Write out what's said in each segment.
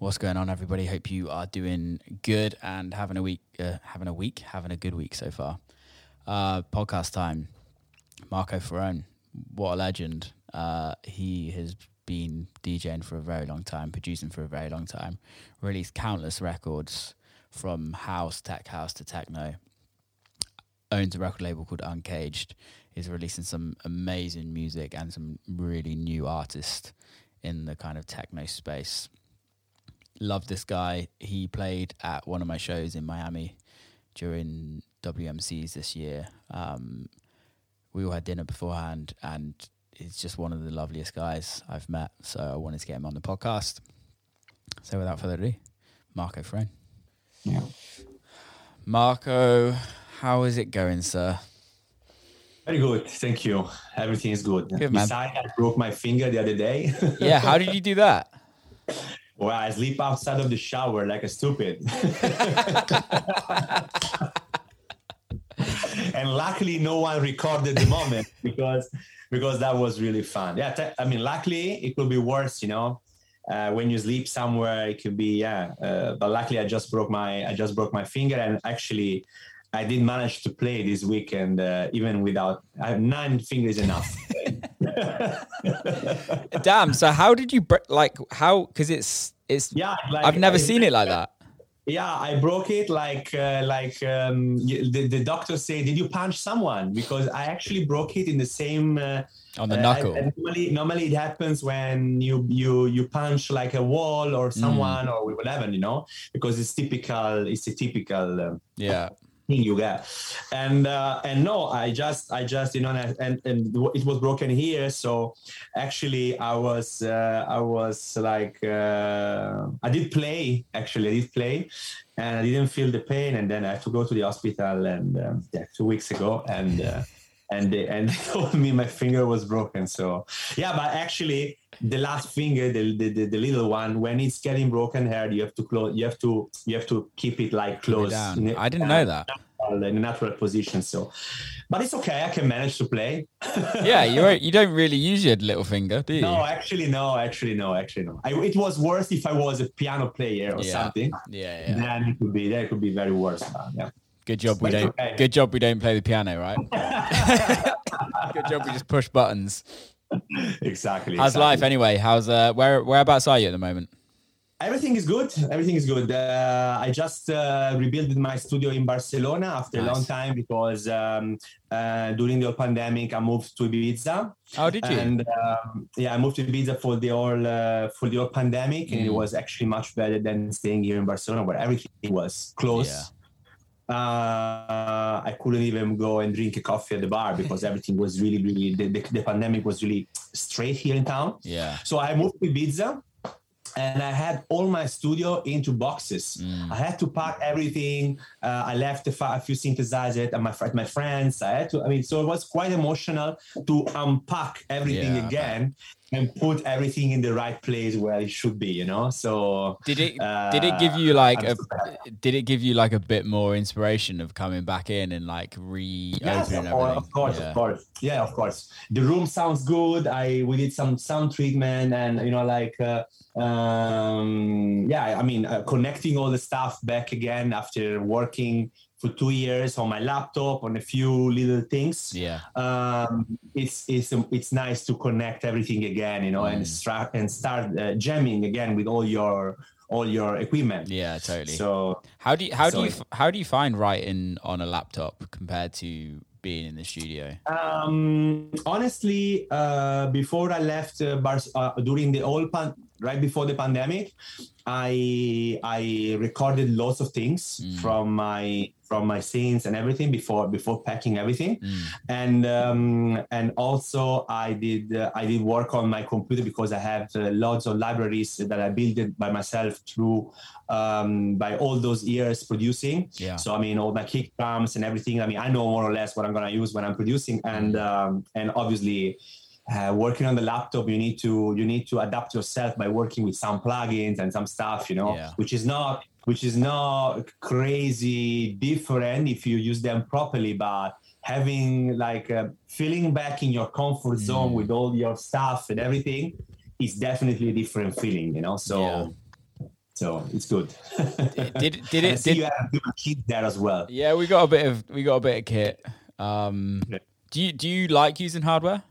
What's going on, everybody? Hope you are doing good and having a week, uh, having a week, having a good week so far. Uh, podcast time. Marco Faraone, what a legend. Uh, he has been DJing for a very long time, producing for a very long time, released countless records from house, tech house to techno. Owns a record label called Uncaged. Is releasing some amazing music and some really new artists in the kind of techno space love this guy. He played at one of my shows in Miami during WMCs this year. Um, we all had dinner beforehand, and he's just one of the loveliest guys I've met. So I wanted to get him on the podcast. So without further ado, Marco Faraone. Yeah. Marco, how is it going, sir? Very good. Thank you. Everything is good. Good. Besides, I broke my finger the other day. Yeah, how did you do that? well, I sleep outside of the shower like a stupid. and luckily, no one recorded the moment because because that was really fun. Yeah, te- I mean, luckily it could be worse, you know. Uh, when you sleep somewhere, it could be yeah. Uh, but luckily, I just broke my I just broke my finger, and actually, I did manage to play this weekend uh, even without I have nine fingers enough. Damn. So how did you like how? Because it's it's. yeah, like, I've never I- seen it like that. Yeah, I broke it like uh, like um, the the doctor say, did you punch someone? Because I actually broke it in the same. Uh, On the uh, knuckle. and normally, normally it happens when you you you punch like a wall or someone or whatever, you know, because it's typical. It's a typical. Um, Yeah. You get and uh, and no i just i just you know and and, and it was broken here. So actually i was uh, i was like uh, i did play actually i did play and i didn't feel the pain. And then i had to go to the hospital and um, yeah two weeks ago. And uh, and they, and they told me my finger was broken so yeah but actually the last finger the, the, the, the little one when it's getting broken here you have to close you have to you have to keep it like it close in didn't know that. in a natural position. So, but it's okay. I can manage to play. Yeah, you you don't really use your little finger, do you? no, actually, no, actually, no, actually, no. I, it was worse if I was a piano player or Yeah. something. Yeah, yeah. Then it could be. Then it could be very worse. But, yeah. Good job we don't. Good job we don't play the piano, right? good job we just push buttons. Exactly. How's exactly. life anyway? How's uh where whereabouts are you at the moment? Everything is good. Everything is good. Uh, I just uh, rebuilt my studio in Barcelona after a long time because um, uh, during the pandemic I moved to Ibiza. Oh, did you? And um, yeah, I moved to Ibiza for the whole uh, for the whole pandemic, and it Mm. was actually much better than staying here in Barcelona, where everything was closed. Yeah. Uh, I couldn't even go and drink a coffee at the bar because everything was really, really the, the, the pandemic was really straight here in town. yeah. So I moved to Ibiza and I had all my studio into boxes. Mm. I had to pack everything. Uh, I left a, few synthesizers at my, at my friends. I had to, I mean, so it was quite emotional to unpack everything Yeah, again and put everything in the right place where it should be, you know? So Did it uh, did it give you like I'm a did it give you like a bit more inspiration of coming back in and like reopening Yes, of everything? of course, yeah. of course. Yeah, of course. The room sounds good. I we did some sound treatment and you know like uh, um yeah, I mean uh, connecting all the stuff back again after working for two years on my laptop on a few little things. Yeah. Um, it's it's it's nice to connect everything again, you know, and Mm. start and start uh, jamming again with all your all your equipment. Yeah, totally. So how do you how do you how do you find writing on a laptop compared to being in the studio? Um, honestly, uh, before I left uh, Bar- uh, during the old pan- right before the pandemic, I I recorded lots of things Mm. from my from my scenes and everything before before packing everything, Mm. and um, and also I did uh, I did work on my computer because I have uh, lots of libraries that I built by myself through um, by all those years producing. Yeah. So I mean, all my kick drums and everything. I mean, I know more or less what I'm gonna use when I'm producing, and Mm. um, and obviously. Uh, working on the laptop, you need to you need to adapt yourself by working with some plugins and some stuff, you know, Yeah. which is not which is not crazy different if you use them properly. But having like uh, feeling back in your comfort zone Mm. with all your stuff and everything is definitely a different feeling, you know. So Yeah. so it's good. Did did I it did you have a kid there as well. Yeah, we got a bit of we got a bit of kit. Um, Yeah. do you do you like using hardware?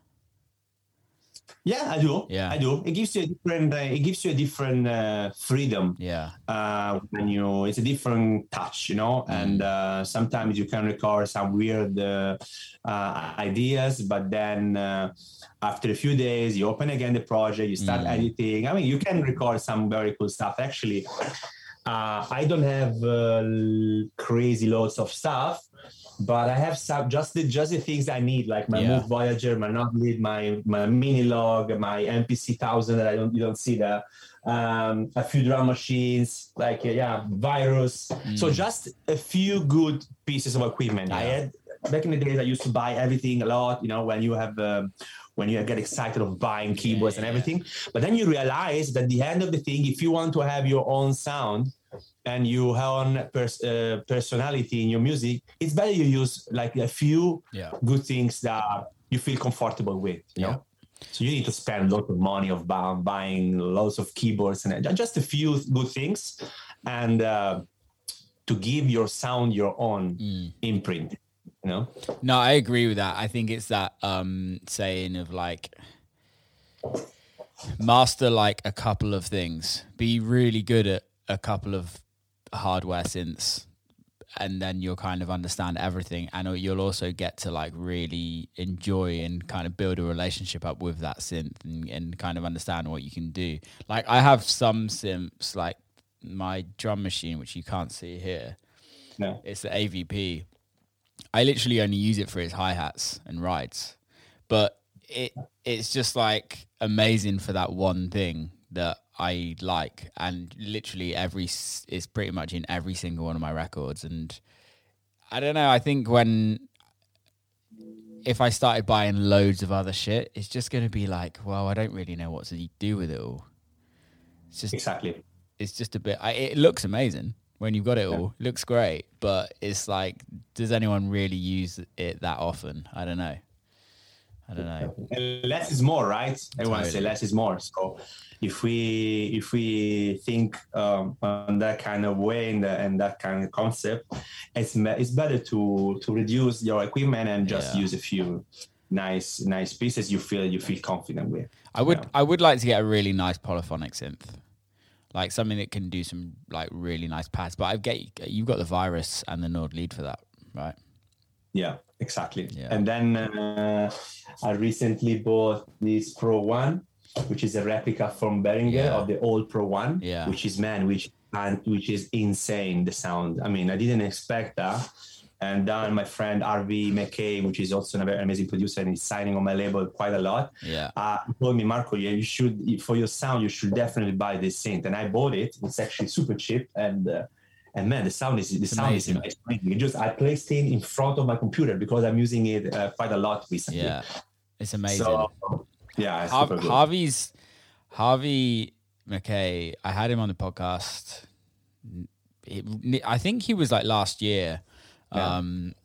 Yeah, I do. Yeah. I do. It gives you a different. Uh, it gives you a different uh, freedom. Yeah, Uh, when you, it's a different touch, you know. And uh, sometimes you can record some weird uh, uh, ideas, but then uh, after a few days, you open again the project, you start Mm. editing. I mean, you can record some very cool stuff. Actually, uh, I don't have uh, crazy loads of stuff. But I have some just the just the things I need, like my Yeah. Moog Voyager, my Nord Lead, my my Minilogue, my MPC thousand that I don't you don't see there um, a few drum machines, like yeah, virus. So just a few good pieces of equipment. I Mm. Had back in the days. I used to buy everything a lot. You know, when you have um, when you get excited of buying keyboards and yeah. everything. But then you realize that the end of the thing, if you want to have your own sound and your own pers- uh, personality in your music, it's better you use like a few yeah, good things that you feel comfortable with. You Yeah. know? So you need to spend a lot of money of bu- buying lots of keyboards and just a few good things, and uh, to give your sound your own Mm. imprint. You know, No, I agree with that. I think it's that um saying of like master like a couple of things. Be really good at a couple of hardware synths and then you'll kind of understand everything and you'll also get to like really enjoy and kind of build a relationship up with that synth and, and kind of understand what you can do. Like I have some synths like my drum machine which you can't see here. no. It's the AVP. I literally only use it for its hi hats and rides, but it it's just like amazing for that one thing that I like, and literally every is pretty much in every single one of my records. And I don't know. I think when if I started buying loads of other shit, it's just going to be like, well, I don't really know what to do with it all. It's just exactly. it's just a bit I, it looks amazing when you've got it all it looks great but it's like does anyone really use it that often i don't know i don't know less is more, right? Everyone say less is more. So if we if we think um, on that kind of way and, and that kind of concept, it's it's better to to reduce your equipment and just Yeah. use a few nice nice pieces you feel you feel confident with. i would Yeah. i would like to get a really nice polyphonic synth like something that can do some like really nice pads but i get you've got the virus and the nord lead for that right Yeah, exactly. Yeah. And then uh, I recently bought this Pro One, which is a replica from Behringer Yeah. of the old Pro One, Yeah. which is man, which and which is insane. The sound. I mean, I didn't expect that. And then my friend Harvey McKay, which is also a very amazing producer and is signing on my label quite a lot, yeah uh, told me, Marco, yeah, you should for your sound, you should definitely buy this synth. And I bought it. It's actually super cheap, and uh, and man, the sound is the sound amazing. is amazing. It just I placed it in front of my computer because I'm using it uh, quite a lot recently. yeah it's amazing So yeah, it's Har-. Harvey's Harvey McKay. I had him on the podcast. It- I think he was like last year, Yeah. um,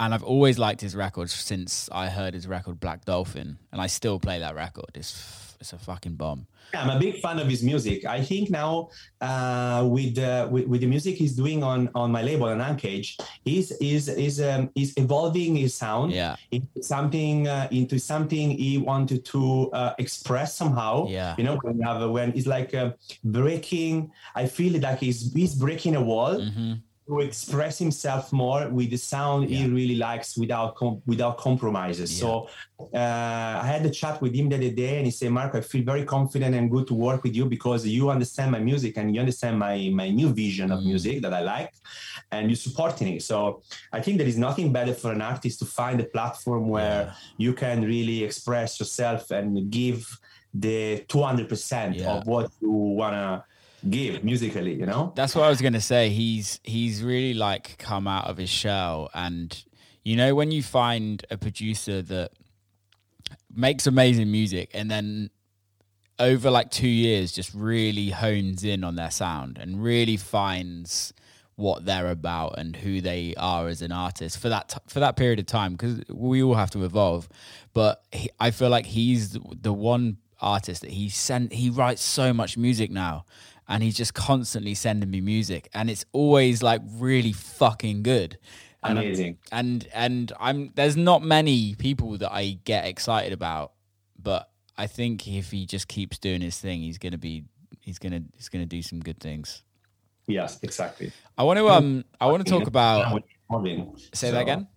and I've always liked his records since I heard his record Black Dolphin, and I still play that record. It's it's a fucking bomb. Yeah, I'm a big fan of his music. I think now uh, with, uh, with with the music he's doing on on my label on Uncage, he's is is um, is evolving his sound. Yeah, into something uh, into something he wanted to uh, express somehow. Yeah. You know, when you have a, when it's like uh, breaking. I feel like he's he's breaking a wall, hmm to express himself more with the sound he really likes without com- without compromises. So uh, I had a chat with him the other day, and he said, "Mark, I feel very confident and good to work with you because you understand my music and you understand my my new vision of music that I like, and you're supporting it." So I think there is nothing better for an artist to find a platform where you can really express yourself and give the 200% of what you wanna give musically. You know? That's what I was gonna say. He's he's really like come out of his shell, and you know when you find a producer that makes amazing music, and then over like two years just really hones in on their sound and really finds what they're about and who they are as an artist for that t- for that period of time because we all have to evolve but he, I feel like he's the, the one artist that he sent he writes so much music now and he's just constantly sending me music and it's always like really fucking good and Amazing. and and I'm there's not many people that I get excited about, but I think if he just keeps doing his thing, he's gonna be he's gonna he's gonna do some good things. Yes, exactly. I want to um I want to talk about say that again.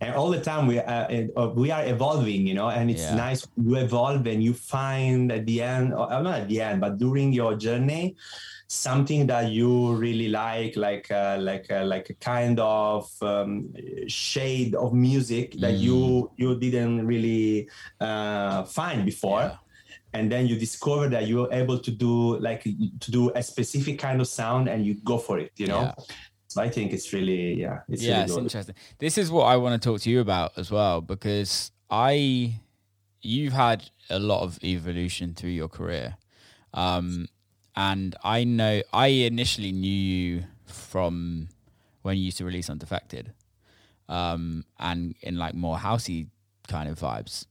And all the time we are uh, we are evolving you know and it's Yeah. nice you evolve and you find at the end or uh, not at the end but during your journey something that you really like like uh, like uh, like a kind of um, shade of music that Mm. you you didn't really uh, find before Yeah. and then you discover that you're able to do like to do a specific kind of sound and you go for it you know Yeah. So i think it's really yeah it's yeah, really it's interesting. This is what I want to talk to you about as well because I, you've had a lot of evolution through your career, um, and I know I initially knew you from when you used to release on Defected, um, and in like more housey kind of vibes,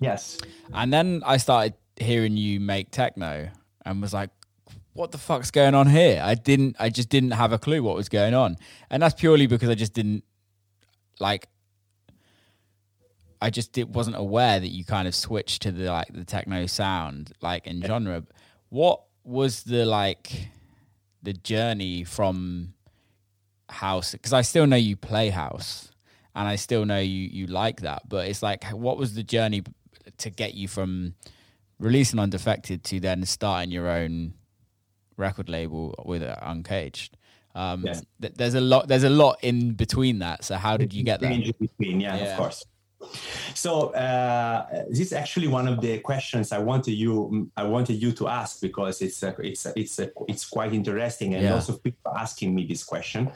yes. And then I started hearing you make techno and was like, what the fuck's going on here? I didn't, I just didn't have a clue what was going on. And that's purely because I just didn't like, I just did, wasn't aware that you kind of switched to the like the techno sound, like in genre. What was the like the journey from house? Because I still know you play house and I still know you, you like that, but it's like, what was the journey to get you from releasing on Defected to then starting your own record label with Uncaged. Um, Yes. th- there's a lot. There's a lot in between that. So how did you get range in between yeah, Yeah. of course so uh, this is actually one of the questions I wanted you I wanted you to ask because it's a, it's a, it's a, it's quite interesting and Yeah. lots of people asking me this question.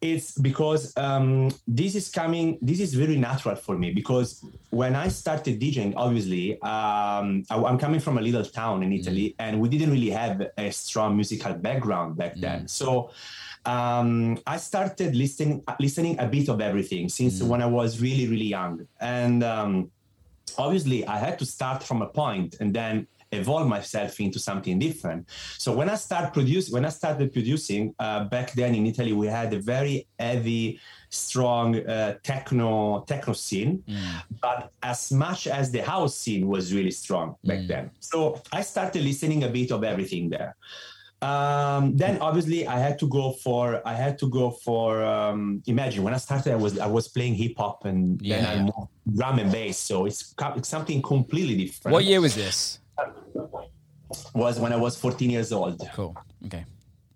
It's because um, this is coming. This is very natural for me because when I started DJing, obviously um, I, am coming from a little town in Italy, and we didn't really have a strong musical background back then. So um, I started listening listening a bit of everything since when I was really really young, and um, obviously I had to start from a point and then evolve myself into something different. So when I start produce when I started producing uh, back then in Italy, we had a very heavy, strong uh, techno techno scene, but as much as the house scene was really strong back then. So I started listening a bit of everything there. Um, then obviously I had to go for I had to go for um, imagine when I started I was I was playing hip hop and then I moved drum and bass so it's, it's something completely different. What year was this? Was when I was 14 years old. Cool. Okay.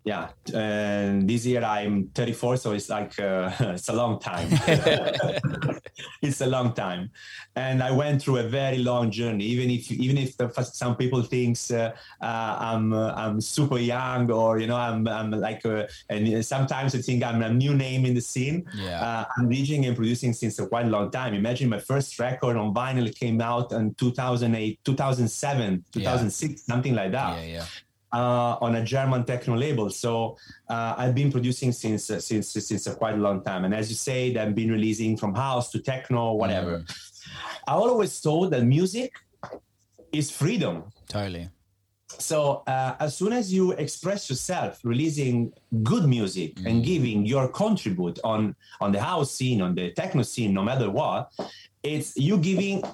Yeah, and this year I'm 34, so it's like uh, it's a long time. it's a long time, and I went through a very long journey. Even if even if the, some people thinks uh, uh, I'm uh, I'm super young or you know I'm I'm like uh, and sometimes I think I'm a new name in the scene. Yeah. Uh, I'm DJing and producing since a quite long time. Imagine my first record on vinyl came out in 2008, 2007, 2006, something like that Yeah. Yeah. Uh, on a German techno label. So uh, I've been producing since uh, since since a quite a long time. And as you said, I've been releasing from house to techno, whatever. I always thought that music is freedom. Totally. So uh, as soon as you express yourself, releasing good music and giving your contribute on on the house scene, on the techno scene, no matter what, it's you giving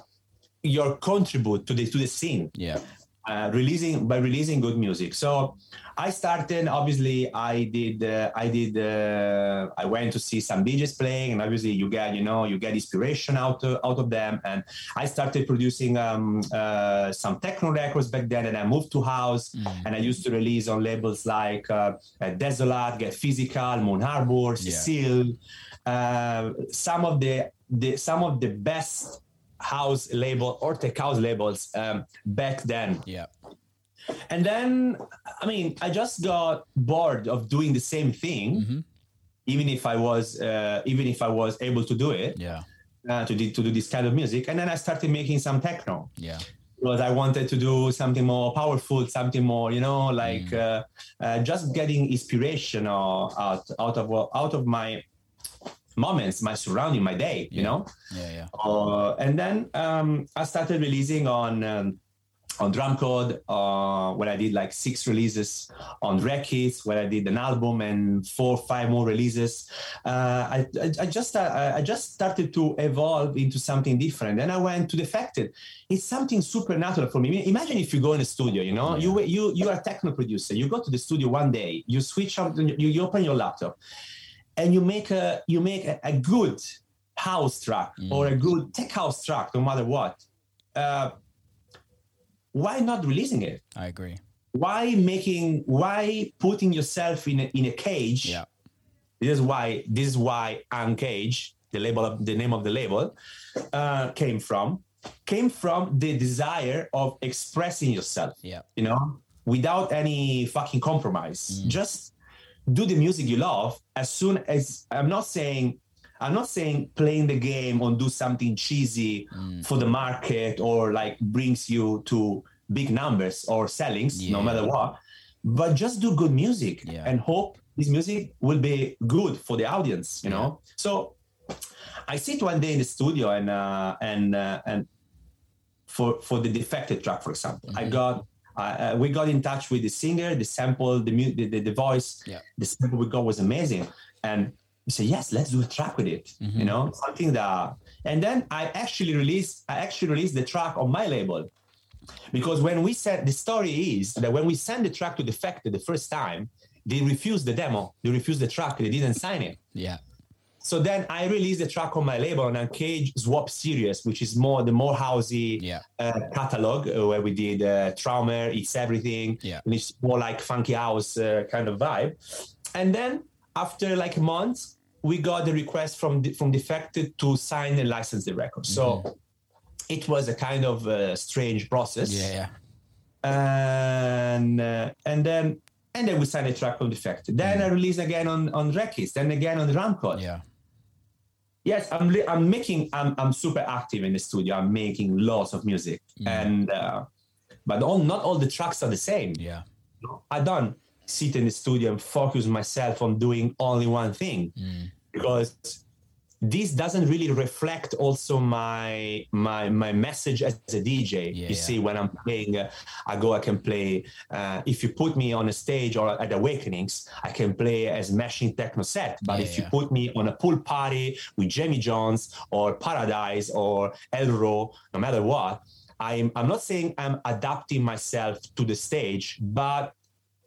your contribute to the to the scene Yeah. Uh, releasing by releasing good music. So I started. Obviously, I did. Uh, I did. Uh, I went to see some DJs playing, and obviously, you get you know you get inspiration out of, out of them. And I started producing um, uh, some techno records back then, and I moved to house, and I used to release on labels like uh, uh, Desolat, Get Physical, Moon Harbour, Cécille. Uh, some of the, the some of the best house label or tech house labels um, back then. Yeah. And then, I mean, I just got bored of doing the same thing, even if I was, uh, even if I was able to do it, Yeah. uh, to, do, to do this kind of music. And then I started making some techno Yeah. because I wanted to do something more powerful, something more, you know, like uh, uh, just getting inspiration or out out of out of my moments, my surrounding, my day, you know. Yeah. Yeah. Uh, and then um, I started releasing on um, on Drumcode, uh, where I did like six releases on Rekids, where I did an album and four, five more releases. Uh, I, I, I just uh, I just started to evolve into something different. Then I went to Defected. It's something supernatural for me. Imagine if you go in a studio, you know, you you you are a techno producer. You go to the studio one day, you switch on, you, you open your laptop, and you make a you make a, a good house track or a good tech house track, no matter what. Uh, why not releasing it? I agree. Why making? Why putting yourself in a, in a cage? Yeah. This is why. This is why Uncage, the label, of, the name of the label, uh, came from. Came from the desire of expressing yourself Yeah. you know, without any fucking compromise. Just do the music you love as soon as I'm not saying I'm not saying playing the game or do something cheesy for the market or like brings you to big numbers or sellings, no matter what. But just do good music Yeah. and hope this music will be good for the audience, you know? So I sit one day in the studio and uh, and uh, and for for the defected track, for example, I got uh, we got in touch with the singer, the sample, the mu- the, the, the voice. Yeah. The sample we got was amazing, and we said yes, let's do a track with it. You know, something that. And then I actually released I actually released the track on my label. Because when we said the story is that when we sent the track to Defected the first time, they refused the demo, they refused the track, they didn't sign it. Yeah. So then I released a track on my label on Uncage Swap Series, which is more the more housey Yeah. uh, catalog uh, where we did uh, Traumer, It's Everything, Yeah. and it's more like funky house uh, kind of vibe. And then after like a month, we got the request from from Defected to sign and license the record. So Mm-hmm. it was a kind of uh, strange process Yeah. Yeah. and uh, and then and then we signed a track on Defected. Then I released again on on Rekids, then again on Drumcode. Mm. Yeah. Yes, I'm li- I'm making I'm I'm super active in the studio. I'm making lots of music, and uh, but all not all the tracks are the same. Yeah. I don't sit in the studio and focus myself on doing only one thing because this doesn't really reflect also my my my message as a DJ. Yeah, you yeah. see, when I'm playing, uh, I go, I can play. Uh, if you put me on a stage or at Awakenings, I can play as mashing techno set. But Yeah, if you put me on a pool party with Jamie Jones or Paradise or elrow, no matter what, I'm I'm not saying I'm adapting myself to the stage, but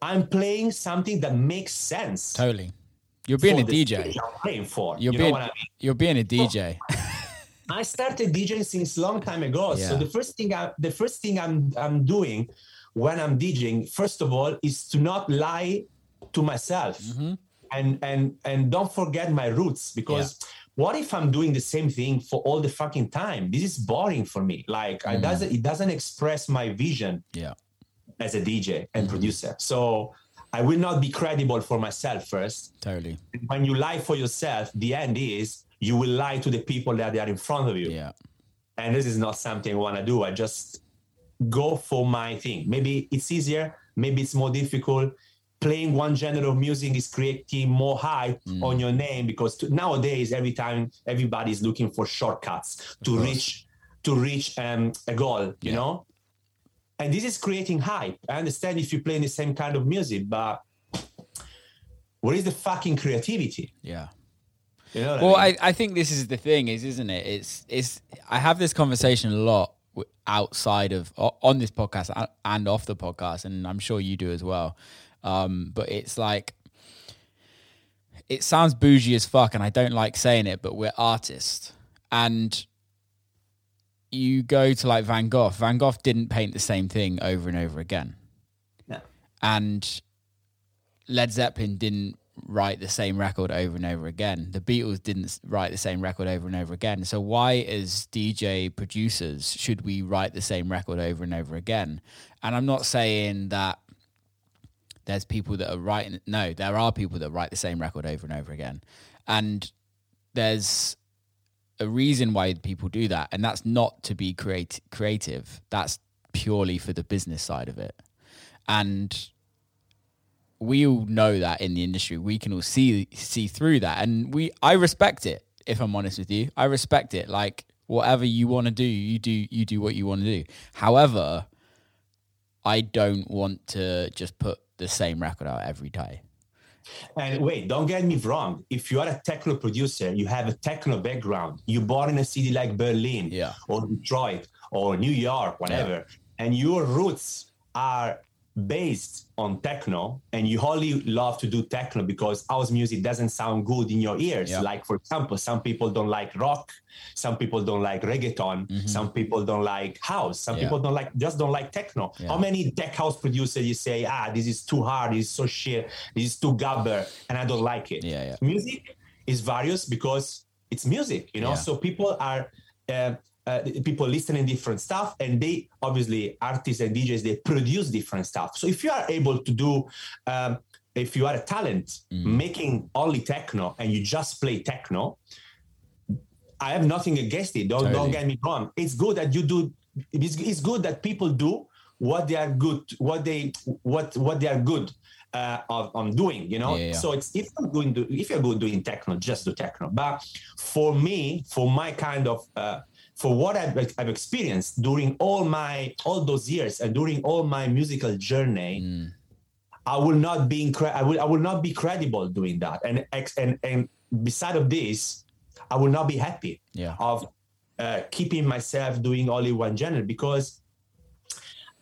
I'm playing something that makes sense. Totally. You're being a DJ. I'm playing for. You're you being know what I mean? you're being a DJ. I started DJing since long time ago. So the first thing I, the first thing I'm I'm doing when I'm DJing, first of all, is to not lie to myself Mm-hmm. and and and don't forget my roots because what if I'm doing the same thing for all the fucking time? This is boring for me. Like I doesn't it doesn't express my vision Yeah. as a DJ and producer. So I will not be credible for myself first Totally. when you lie for yourself, the end is you will lie to the people that are in front of you. Yeah. And this is not something I want to do. I just go for my thing. Maybe it's easier, maybe it's more difficult. Playing one genre of music is creating more hype on your name because to, nowadays every time everybody's looking for shortcuts to reach to reach um, a goal, you Yeah. know. And this is creating hype. I understand if you play the same kind of music, but where is the fucking creativity? Yeah. You know Well, I mean? I, I think this is the thing, is isn't it? It's it's I have this conversation a lot outside of on this podcast and off the podcast, and I'm sure you do as well. Um, but it's like it sounds bougie as fuck, and I don't like saying it, but we're artists, and you go to like Van Gogh. Van Gogh didn't paint the same thing over and over again, Yeah. and Led Zeppelin didn't write the same record over and over again. The Beatles didn't write the same record over and over again. So why, as DJ producers, should we write the same record over and over again? And I'm not saying that there's people that are writing. No, there are people that write the same record over and over again, and there's a reason why people do that, and that's not to be create creative. That's purely for the business side of it, and we all know that in the industry. We can all see see through that, and we I respect it. If I'm honest with you, I respect it. Like whatever you want to do, you do you do what you want to do. However, I don't want to just put the same record out every day. And wait, don't get me wrong. If you are a techno producer, you have a techno background. You're born in a city like Berlin Yeah. or Detroit or New York, whatever, and your roots are based on techno and you only love to do techno because house music doesn't sound good in your ears Yeah. like for example some people don't like rock some people don't like reggaeton some people don't like house some Mm-hmm. Yeah. people don't like just don't like techno Yeah. how many tech house producers you say ah this is too hard this is so shit this is too gabber and i don't like it Yeah, yeah. music is various because it's music you know so people are uh, uh, people listening different stuff and they obviously artists and djs they produce different stuff so if you are able to do um, if you are a talent Mm. making only techno and you just play techno i have nothing against it don't, Totally. don't get me wrong it's good that you do it's, it's good that people do what they are good what they what what they are good uh, of, on doing you know Yeah, yeah. so it's if you're going to if you're good doing techno just do techno but for me for my kind of uh, for what I've, I've experienced during all my all those years and during all my musical journey Mm. I will not be incre- I will I will not be credible doing that and and and beside of this I will not be happy Yeah. of uh, keeping myself doing only one genre because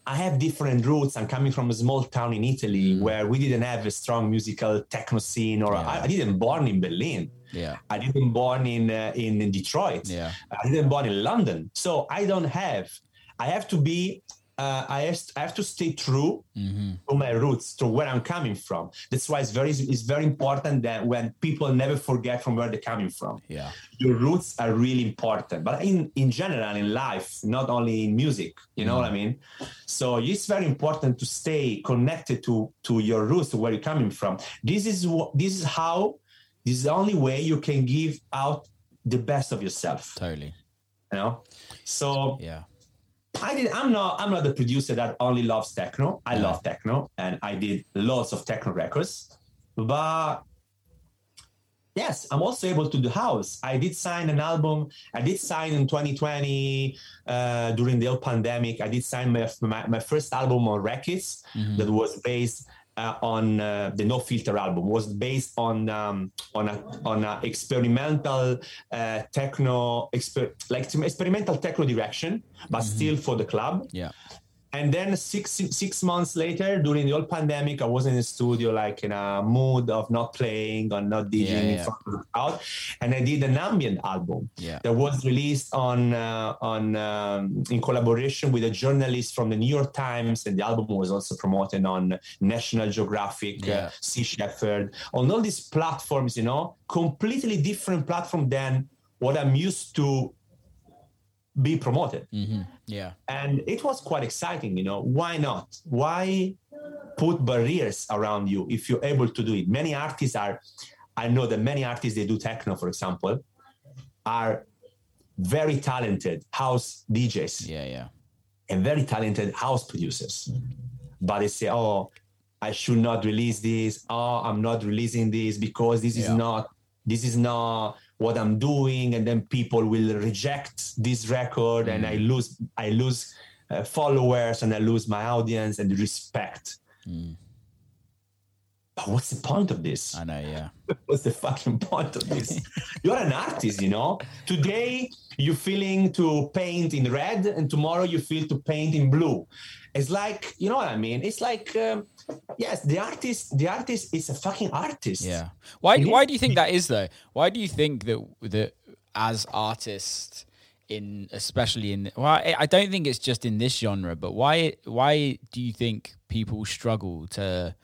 I have different roots. I'm coming from a small town in Italy where we didn't have a strong musical techno scene, or Mm. Yeah. I, I didn't born in Berlin. Yeah. I didn't born in uh, in Detroit. Yeah. I didn't born in London. So I don't have. I have to be. Uh, I have I have to stay true Mm-hmm. to my roots, to where I'm coming from. That's why it's very it's very important that when people never forget from where they're coming from Yeah. your roots are really important but in in general in life not only in music you know what i mean so it's very important to stay connected to to your roots to where you're coming from this is what this is how this is the only way you can give out the best of yourself Totally. you know so Yeah. I did. I'm not. I'm not the producer that only loves techno. I love techno, and I did lots of techno records. But yes, I'm also able to do house. I did sign an album. I did sign in 2020 uh, during the old pandemic. I did sign my my, my first album on Rekids that was based. Uh, on uh, the No Filter album was based on um, on a on a experimental uh, techno exper- like experimental techno direction, but still for the club. Yeah. And then six six months later, during the whole pandemic, I was in the studio like in a mood of not playing or not DJing Yeah, yeah. front of the crowd, and I did an ambient album Yeah. that was released on uh, on um, in collaboration with a journalist from the New York Times, and the album was also promoted on National Geographic, Yeah. uh, Sea Shepherd, on all these platforms. You know, completely different platform than what I'm used to be promoted Mm-hmm. Yeah. and it was quite exciting you know why not why put barriers around you if you're able to do it many artists are i know that many artists they do techno for example are very talented house djs Yeah. Yeah. and very talented house producers but they say oh i should not release this oh i'm not releasing this because this is not this is not what i'm doing and then people will reject this record and i lose i lose uh, followers and i lose my audience and respect but what's the point of this? I know, yeah. What's the fucking point of this? You're an artist, you know. Today you're feeling to paint in red, and tomorrow you feel to paint in blue. It's like you know what I mean. It's like um, yes, the artist, the artist is a fucking artist. Yeah. Why And why do you think that is though? Why do you think that that as artists in especially in well I, I don't think it's just in this genre, but why why do you think people struggle to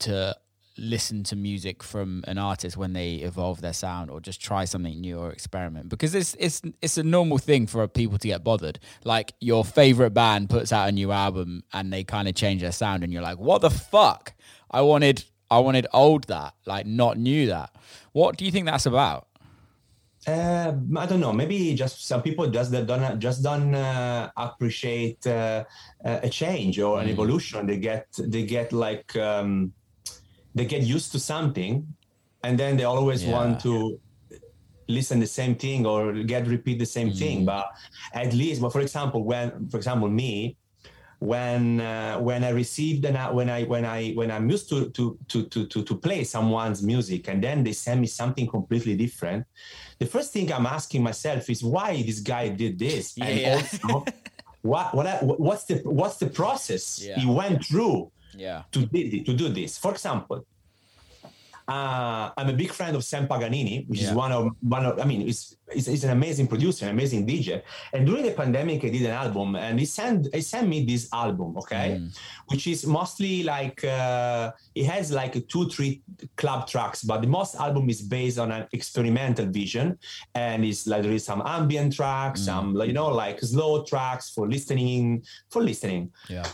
to listen to music from an artist when they evolve their sound or just try something new or experiment? Because it's it's it's a normal thing for people to get bothered. Like your favorite band puts out a new album and they kind of change their sound and you're like what the fuck? I wanted i wanted old that like not new that. What do you think that's about? Uh, I don't know. Maybe just some people just that don't just don't uh, appreciate uh, a change or an evolution. They get they get like um, they get used to something, and then they always Yeah. want to listen the same thing or get repeat the same thing. But at least, but for example, when for example me, when uh, when I received and when I when I when I'm used to to to to to to play someone's music and then they send me something completely different, the first thing I'm asking myself is why this guy did this and Yeah. also what what I- what's the what's the process Yeah. he went through yeah to do, to do this. For example, uh, I'm a big fan of Sam Paganini, which is one of one of. I mean, he's, he's, he's an amazing producer, an amazing DJ. And during the pandemic, I did an album, and he sent he sent me this album, okay, which is mostly like uh, it has like two three club tracks, but the most album is based on an experimental vision, and it's like there is some ambient tracks, some you know like slow tracks for listening for listening yeah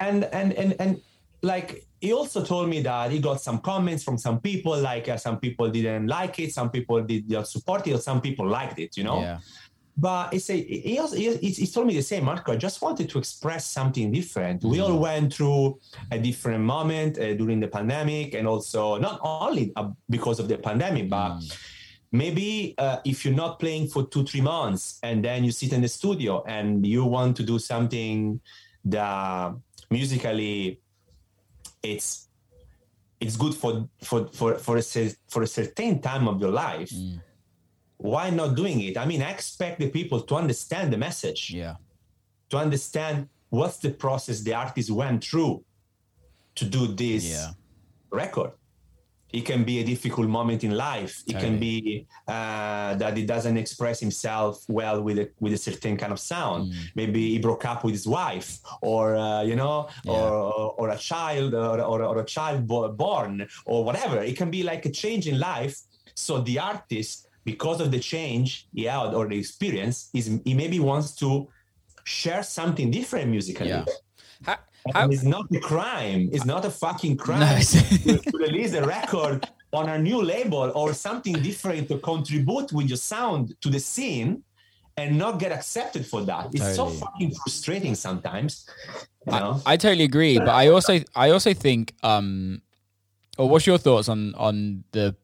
and and and and like he also told me that he got some comments from some people like uh, some people didn't like it some people did not support it or some people liked it you know? Yeah. But he said he, also, he, he told me the same marco i just wanted to express something different. We all went through a different moment uh, during the pandemic and also not only uh, because of the pandemic but maybe uh, if you're not playing for two three months and then you sit in the studio and you want to do something that musically it's it's good for for for for a for a certain time of your life. Mm. Why not doing it? I mean i expect the people to understand the message. Yeah. To understand what's the process the artist went through to do this Yeah. record. It can be a difficult moment in life. It can be uh, that he doesn't express himself well with a with a certain kind of sound. Mm. Maybe he broke up with his wife, or uh, you know, or, or or a child, or, or, or a child bo- born, or whatever. It can be like a change in life. So the artist, because of the change he had or the experience, is he maybe wants to share something different musically. yeah how, And it's not a crime. It's not a fucking crime No, to, to release a record on a new label or something different to contribute with your sound to the scene and not get accepted for that. It's so fucking frustrating sometimes. You know? I totally agree, but I also I also think um or what's your thoughts on on the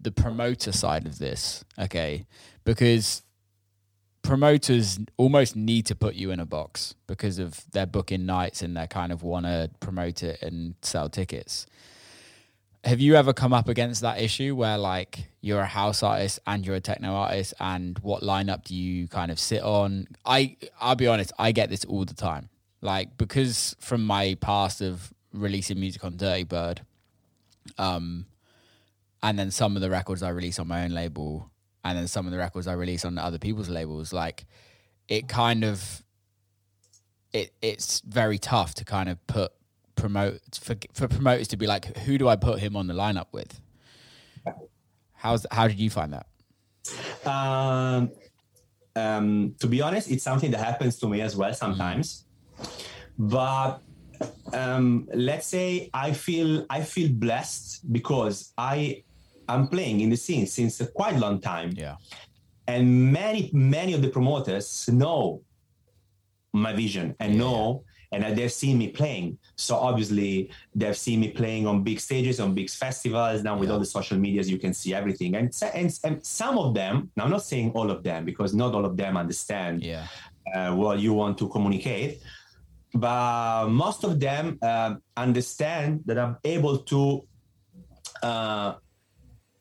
the promoter side of this? Okay. Because promoters almost need to put you in a box because of their booking nights and they kind of want to promote it and sell tickets. Have you ever come up against that issue where like you're a house artist and you're a techno artist and what lineup do you kind of sit on? I I'll be honest, I get this all the time. Like because from my past of releasing music on Dirtybird, um, and then some of the records I release on my own label, and then some of the records I release on other people's labels, like it kind of it it's very tough to kind of put promote for for promoters to be like, who do I put him on the lineup with? How's how did you find that? Um, um, to be honest, it's something that happens to me as well sometimes. But um, let's say I feel I feel blessed because I I'm playing in the scene since quite a quite long time, Yeah, and many many of the promoters know my vision and know and they've seen me playing. So obviously they've seen me playing on big stages on big festivals now with all the social medias you can see everything. And, and, and some of them now i'm not saying all of them because not all of them understand yeah, uh, what you want to communicate. But most of them um, understand that I'm able to uh,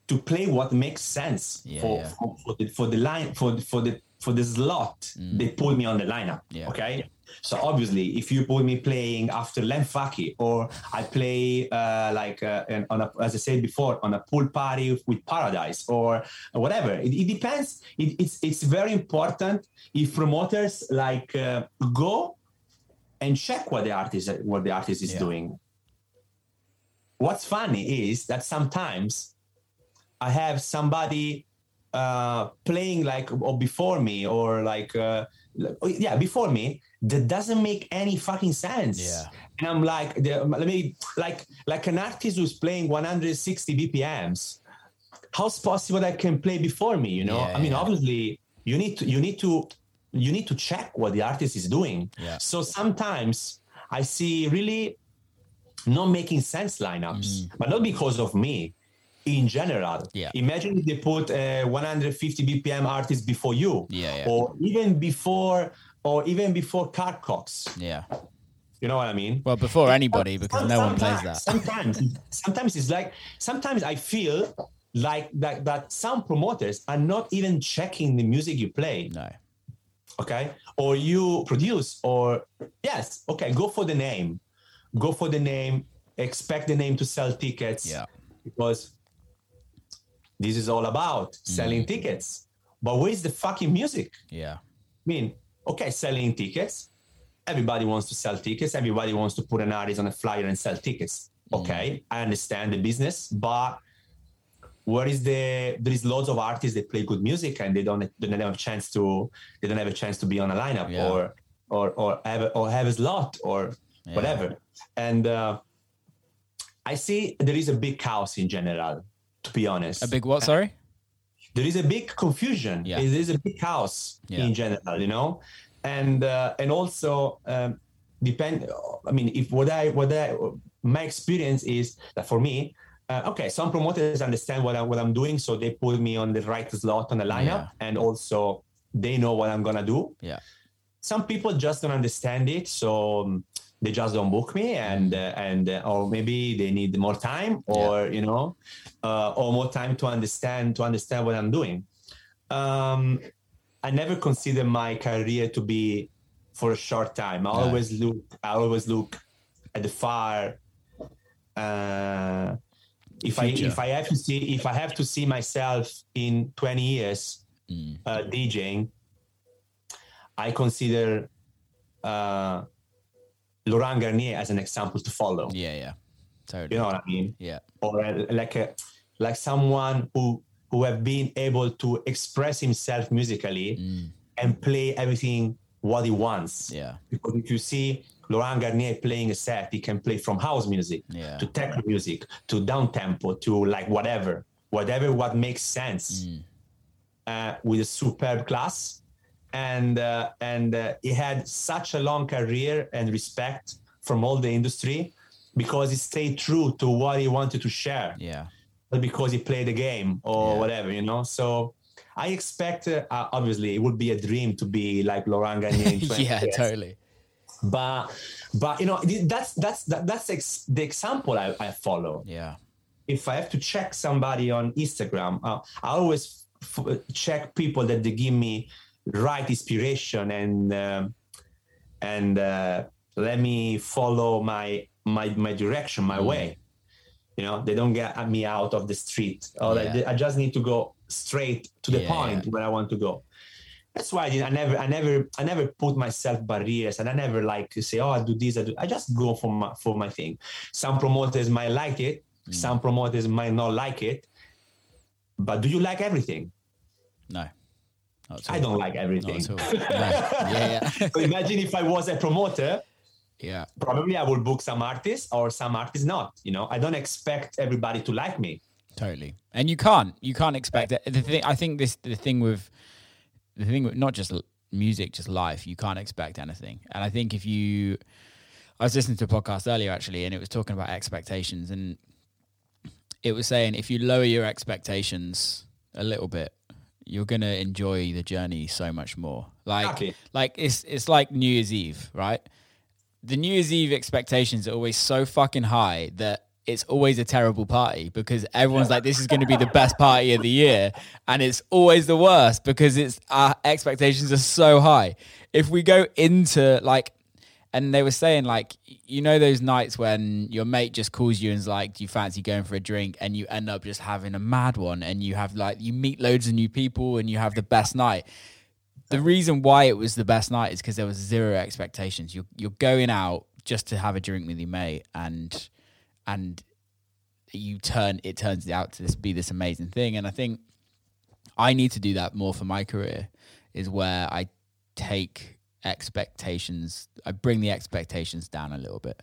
to play what makes sense Yeah, for, yeah. For, for the for the line for for the for the slot they put me on the lineup. Mm. Yeah. Okay. So obviously, if you put me playing after Len Faki or I play uh, like uh, on a, as I said before on a pool party with Paradise or whatever, it, it depends. It, it's it's very important if promoters like uh, go and check what the artist what the artist is Yeah. doing. What's funny is that sometimes I have somebody uh, playing like or before me or like uh, yeah before me that doesn't make any fucking sense. Yeah. And I'm like, the, let me like like an artist who's playing 160 BPMs. How's possible that can play before me? You know, Yeah, I mean, yeah. obviously, you need to you need to you need to check what the artist is doing. Yeah. So sometimes I see really not making sense lineups, but not because of me. In general. Yeah. imagine if they put uh, a 150 BPM artist before you, Yeah, yeah. or even before, or even before Carl Cox. Yeah. You know what I mean? Well, before anybody, because Some- no one plays that. Sometimes, sometimes it's like sometimes I feel like that that some promoters are not even checking the music you play. No. Okay, or you produce, or yes, okay, go for the name, go for the name. Expect the name to sell tickets. Yeah. because this is all about selling tickets. But where's the fucking music? Yeah. I mean, okay, selling tickets. Everybody wants to sell tickets. Everybody wants to put an artist on a flyer and sell tickets. Okay, I understand the business, but where is the? There is loads of artists that play good music and they don't they don't have a chance to they don't have a chance to be on a lineup Yeah. or or or have a, or have a slot or Yeah. whatever. And uh, I see there is a big chaos in general. To be honest, A big what? Sorry. there is a big confusion. Yeah. There is a big house Yeah. in general, you know, and uh, and also um, depend. I mean, if what I what I my experience is that for me, uh, okay, some promoters understand what I what I'm doing, so they put me on the right slot on the lineup, and also they know what I'm gonna do. Yeah. Some people just don't understand it, so. um, they just don't book me, and uh, and uh, or maybe they need more time, or you know, uh, or more time to understand to understand what I'm doing. Um, I never consider my career to be for a short time. I No. always look. I always look at the far. Uh, if Future. I if I have to see if I have to see myself in 20 years Mm. uh, DJing, I consider uh, Laurent Garnier as an example to follow. Yeah. Yeah. Totally. You know what I mean? Yeah. or uh, like a like someone who who have been able to express himself musically Mm. and play everything what he wants. Yeah. Because if you see Laurent Garnier playing a set, he can play from house music Yeah. to techno music to down tempo to like whatever, whatever what makes sense Mm. uh, with a superb class. And uh, and uh, he had such a long career and respect from all the industry because he stayed true to what he wanted to share Yeah. but because he played the game or Yeah. whatever, you know. So I expect, uh, obviously, it would be a dream to be like Laurent Garnier. Yeah. years. Totally. But, but you know, that's that's that, that's ex- the example I, I follow. Yeah. If I have to check somebody on Instagram, uh, I always f- check people that they give me right inspiration and um, and uh, let me follow my my my direction, my way. You know, they don't get me out of the street. Or Yeah. I, I just need to go straight to the Yeah, point where I want to go. That's why I, I never, I never, I never put myself barriers, and I never like to say, "Oh, I do this." I do. I just go for my for my thing. Some promoters might like it. Mm. Some promoters might not like it. But do you like everything? No. I don't like everything. Yeah. Yeah. so imagine if I was a promoter, yeah. probably I would book some artists or some artists not. You know, I don't expect everybody to like me. Totally. And you can't. You can't expect that. The thing. I think this. The thing with. The thing with not just music, just life. You can't expect anything. And I think if you. I was listening to a podcast earlier actually, and it was talking about expectations, and it was saying if you lower your expectations a little bit, you're gonna enjoy the journey so much more. Like, like it's it's like New Year's Eve, right? the New Year's Eve expectations are always so fucking high that it's always a terrible party because everyone's like, this is going to be the best party of the year. And it's always the worst because it's our expectations are so high. If we go into like, and they were saying like, you know, those nights when your mate just calls you and's like, do you fancy going for a drink? And you end up just having a mad one and you have like, you meet loads of new people and you have the best night the reason why it was the best night is because there was zero expectations. You're you're going out just to have a drink with your mate, and and you turn it turns out to this be this amazing thing. And I think I need to do that more for my career. Is where I take expectations, I bring the expectations down a little bit,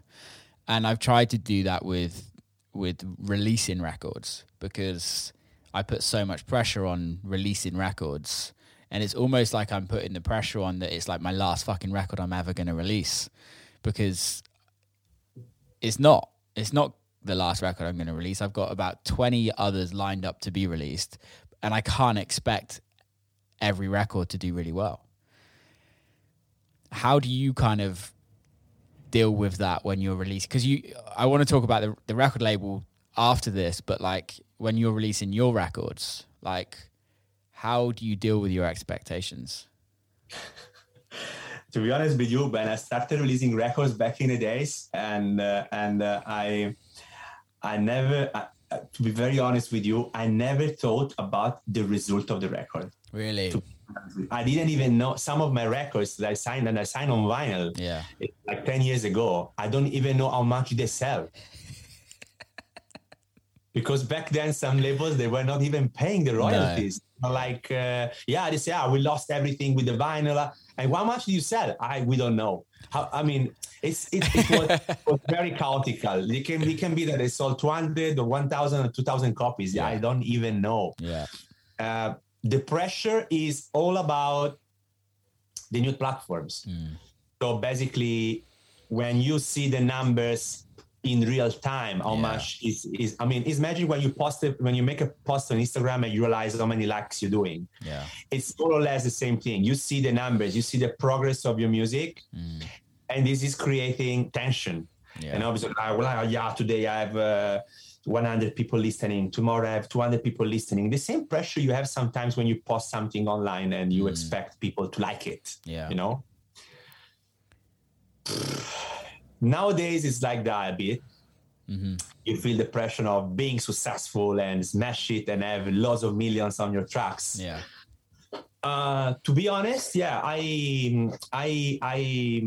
and I've tried to do that with with releasing records because I put so much pressure on releasing records and it's almost like I'm putting the pressure on that it's like my last fucking record I'm ever going to release because it's not. It's not the last record I'm going to release. I've got about 20 others lined up to be released, and I can't expect every record to do really well. How do you kind of deal with that when you're releasing? Because you, I want to talk about the, the record label after this, but like when you're releasing your records, like how do you deal with your expectations? to be honest with you, when I started releasing records back in the days, and uh, and uh, I I never, uh, to be very honest with you, I never thought about the result of the record. Really. To, I didn't even know some of my records that I signed and I signed on vinyl. Yeah. Like ten years ago, I don't even know how much they sell. because back then, some labels they were not even paying the royalties. No. Like, uh, yeah, they say, ah, we lost everything with the vinyl. And how much do you sell? I we don't know. How, I mean, it's it, it, was, it was, very chaotical. It can it can be that they sold 200 or 1,000 or 2,000 copies. Yeah. I don't even know. Yeah. Uh, the pressure is all about the new platforms. Mm. So basically, when you see the numbers in real time how yeah. much is is i mean it's imagine when you post it when you make a post on instagram and you realize how many likes you're doing yeah it's more or less the same thing you see the numbers you see the progress of your music mm. and this is creating tension yeah. and obviously I, well, yeah today i have uh, 100 people listening tomorrow i have 200 people listening the same pressure you have sometimes when you post something online and you mm. expect people to like it yeah you know Nowadays, it's like that a bit. Mm-hmm. You feel the pressure of being successful and smash it and have lots of millions on your tracks. Yeah. Uh, to be honest, yeah, I, I, I,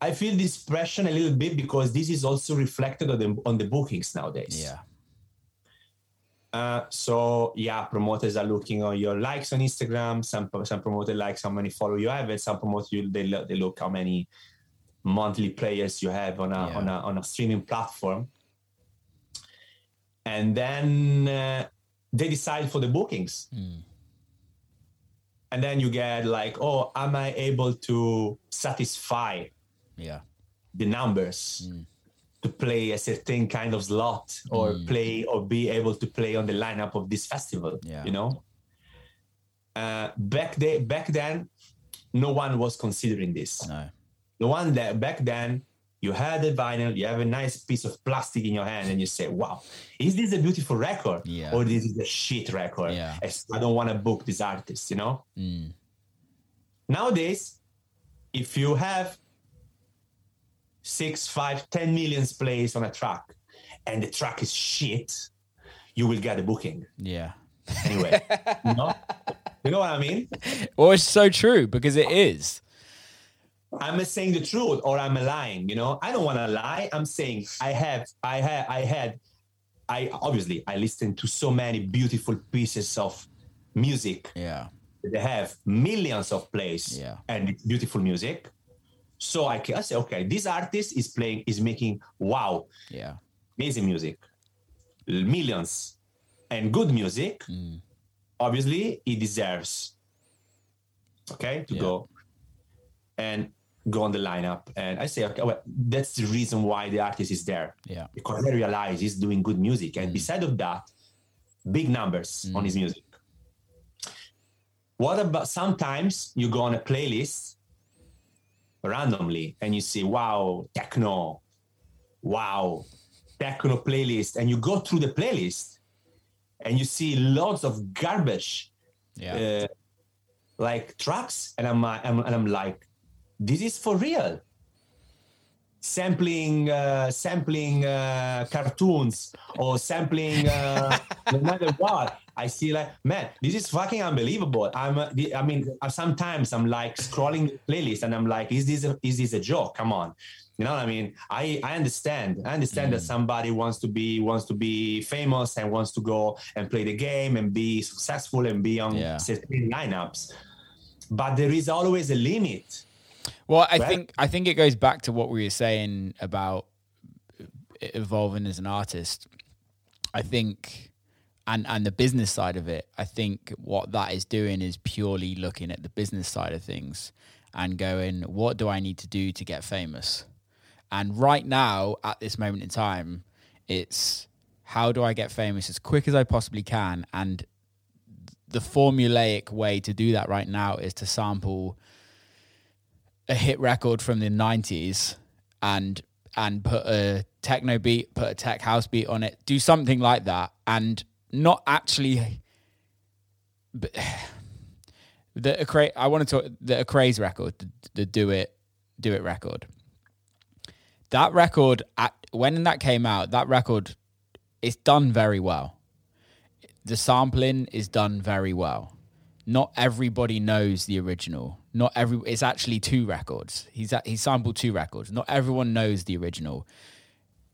I feel this pressure a little bit because this is also reflected on the on the bookings nowadays. Yeah. Uh, so yeah, promoters are looking on your likes on Instagram. Some some promoter likes how many follow you have, and some promoters they look, they look how many monthly players you have on a yeah. on a on a streaming platform and then uh, they decide for the bookings mm. and then you get like oh am i able to satisfy yeah the numbers mm. to play a certain kind of slot or mm. play or be able to play on the lineup of this festival yeah. you know uh, back day back then no one was considering this no the one that back then you had a vinyl, you have a nice piece of plastic in your hand, and you say, "Wow, is this a beautiful record, yeah. or this is a shit record?" Yeah. I don't want to book this artist, you know. Mm. Nowadays, if you have six, five, ten millions plays on a track, and the track is shit, you will get a booking. Yeah. Anyway, you know, you know what I mean? Well, it's so true because it is. I'm saying the truth or I'm lying. You know, I don't want to lie. I'm saying I have, I had, I had, I obviously I listened to so many beautiful pieces of music. Yeah, they have millions of plays. Yeah, and beautiful music. So I can I say, okay, this artist is playing, is making wow, yeah, amazing music, millions, and good music. Mm. Obviously, he deserves. Okay, to yeah. go and go on the lineup. And I say, okay, well, that's the reason why the artist is there. Yeah. Because I realize he's doing good music. And mm. beside of that, big numbers mm. on his music. What about sometimes you go on a playlist, randomly and you see, wow, techno, wow, techno playlist, and you go through the playlist and you see lots of garbage Yeah. uh, like tracks, and I'm, I'm and I'm like, this is for real. Sampling, uh, sampling uh, cartoons or sampling uh, no matter what. I see like, man, this is fucking unbelievable. I'm, uh, I mean, uh, sometimes I'm like scrolling the playlist and I'm like, is this a, is this a joke? Come on, you know what I mean? I I understand. I understand that somebody wants to be wants to be famous and wants to go and play the game and be successful and be on Yeah. certain lineups, but there is always a limit. Well, I Right. think I think it goes back to what we were saying about evolving as an artist. I think, and and the business side of it. I think what that is doing is purely looking at the business side of things and going, what do I need to do to get famous? And right now, at this moment in time, it's how do I get famous as quick as I possibly can? And the formulaic way to do that right now is to sample a hit record from the 90s and and put a techno beat put a tech house beat on it do something like that and not actually the Acra- I want to talk the Craze record the, the do it do it record. That record at when that came out that record it's done very well. The sampling is done very well. Not everybody knows the original. Not every it's actually two records. He's at, he sampled two records. Not everyone knows the original.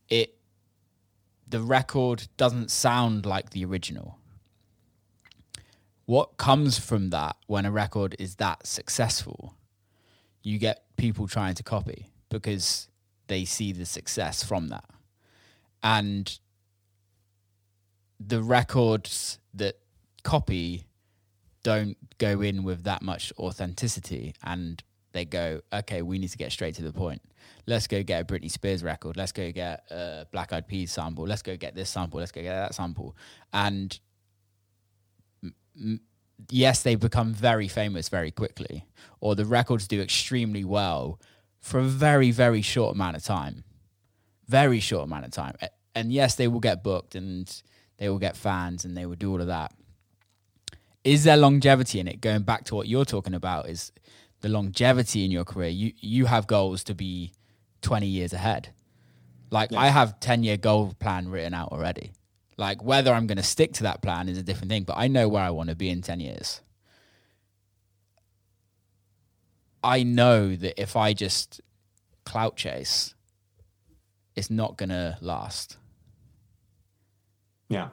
It the record doesn't sound like the original. What comes from that when a record is that successful? You get people trying to copy because they see the success from that. And the records that copy don't go in with that much authenticity and they go, okay, we need to get straight to the point. Let's go get a Britney Spears record. Let's go get a Black Eyed Peas sample. Let's go get this sample. Let's go get that sample. And m- yes, they become very famous very quickly, or the records do extremely well for a very, very short amount of time. Very short amount of time. And yes, they will get booked and they will get fans and they will do all of that is there longevity in it? Going back to what you're talking about, is the longevity in your career. You you have goals to be 20 years ahead. Like I have 10 year goal plan written out already. Like whether I'm going to stick to that plan is a different thing, but I know where I want to be in 10 years. I know that if I just clout chase, it's not going to last. Yeah.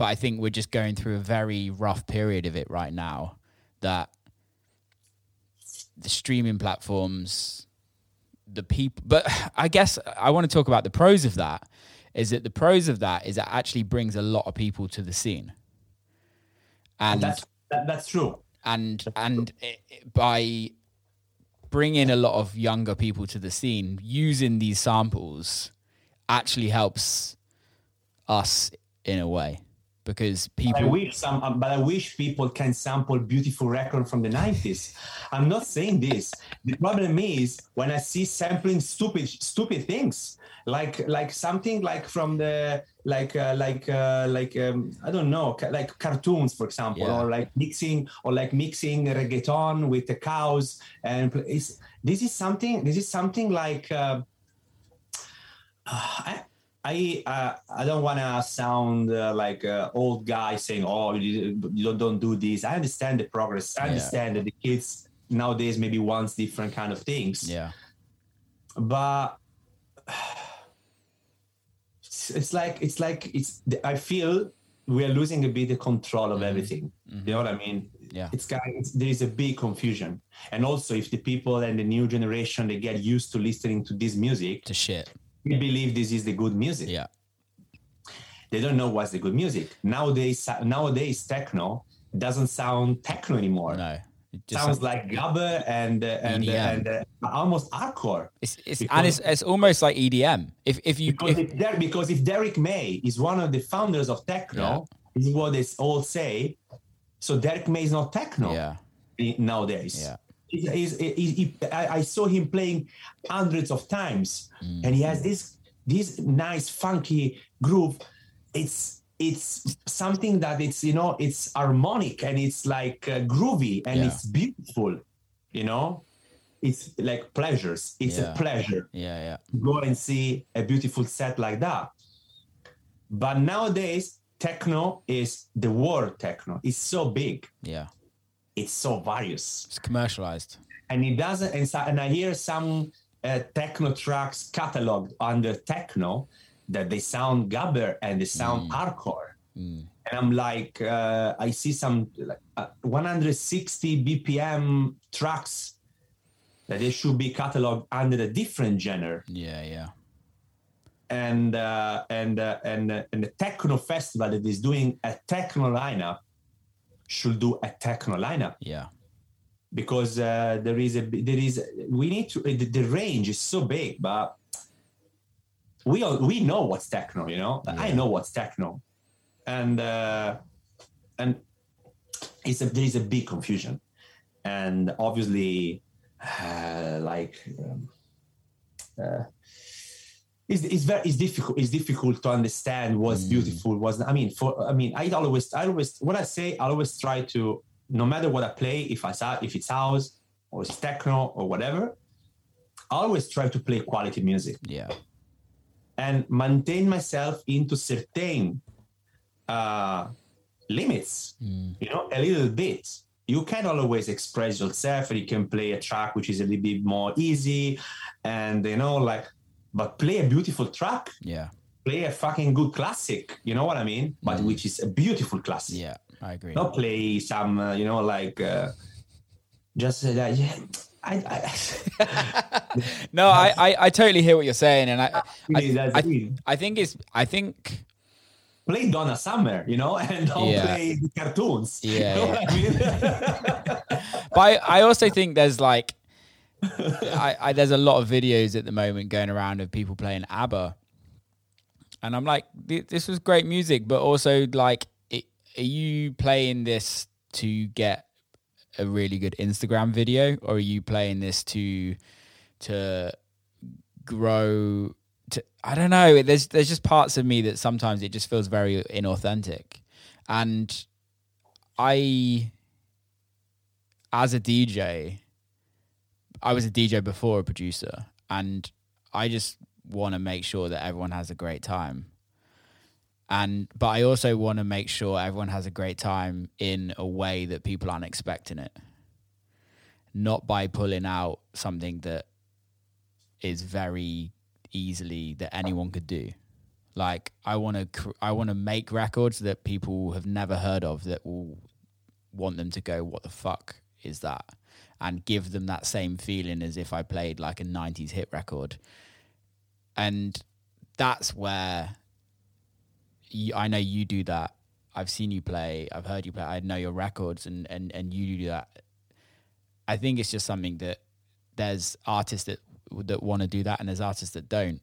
But I think we're just going through a very rough period of it right now. That the streaming platforms, the people, but I guess I want to talk about the pros of that. Is that the pros of that is it actually brings a lot of people to the scene, and That's that, that's true. and and it, it- by bringing a lot of younger people to the scene using these samples actually helps us in a way because I people wish some, um, but I wish people can sample beautiful record from the nineties. I'm not saying this. The problem is when I see sampling stupid, stupid things, like like something like from the like uh, like uh, like um, I don't know, like cartoons, for example, Yeah. or like mixing or like mixing reggaeton with the cows, and this is something. This is something like. Uh, I, I uh, I don't want to sound uh, like an old guy saying, "Oh, you, you don't don't do this." I understand the progress. I Yeah. understand that the kids nowadays maybe wants different kind of things. yeah But it's, it's like it's like it's. I feel we are losing a bit the control of everything. You know what I mean? Mm-hmm. Yeah. It's kind. It's, there is a big confusion, and also if the people and the new generation they get used to listening to this music, to shit we believe this is the good music. Yeah. They don't know what's the good music. Nowadays nowadays techno doesn't sound techno anymore. No. It just sounds like gabber and uh, and uh, and uh, almost hardcore. It's, it's and it's, it's almost like EDM if if you because if, if, because if Derrick May is one of the founders of techno this is what they all say. So Derrick May is not techno yeah. nowadays. Yeah. He's, he's, he- he- I, I saw him playing hundreds of times, and he has this this nice funky groove. It's it's something that it's you know it's harmonic and it's like uh, groovy and Yeah. it's beautiful. You know, it's like pleasures. It's Yeah. a pleasure Yeah, yeah. go and see a beautiful set like that. But nowadays, techno is the world techno. It's so big. Yeah. It's so various, It's commercialized. and it doesn't. And, so, and I hear some uh, techno tracks cataloged under techno that they sound gabber and they sound hardcore. And I'm like, uh, I see some like uh, 160 BPM tracks that they should be cataloged under a different genre Yeah, yeah. and uh, and uh, and uh, and the techno festival that is doing a techno lineup should do a techno lineup. Yeah. because uh, there is a there is we need to the, the range is so big but we all we know what's techno you know? I know what's techno. And uh and it's a there is a big confusion. And obviously uh, like um, uh, it's, it's very it's difficult it's difficult to understand what's beautiful what's i mean for i mean i always i always what i say i always try to no matter what i play if i if it's house or it's techno or whatever i always try to play quality music Yeah. and maintain myself into certain uh, limits, you know, a little bit. You can always express yourself and you can play a track which is a little bit more easy and, you know, like, but play a beautiful track, Yeah. play a fucking good classic, you know what I mean? But which is a beautiful classic. Yeah. I agree. Not play some, uh, you know, like, uh, just uh, that, yeah. I, I, No, I, I, I totally hear what you're saying, and I, I, I. I think it's, I think, play Donna Summer, you know, and don't Yeah. play the cartoons. Yeah, you know yeah. I mean? but I, I also think there's like, I, I, there's a lot of videos at the moment going around of people playing ABBA, and I'm like, this was great music, but also like, it, are you playing this to get a really good Instagram video, or are you playing this to, to grow? To, I don't know. There's there's just parts of me that sometimes it just feels very inauthentic, and I as a DJ, I was a DJ before a producer, and I just want to make sure that everyone has a great time. And but I also want to make sure everyone has a great time in a way that people aren't expecting it. Not by pulling out something that is very easily that anyone could do. Like I want to I want to make records that people have never heard of that will want them to go, what the fuck is that? And give them that same feeling as if I played like a 90s hit record. And that's where you, I know you do that. I've seen you play, I've heard you play, I know your records, and, and, and you do that. I think it's just something that there's artists that that want to do that, and there's artists that don't.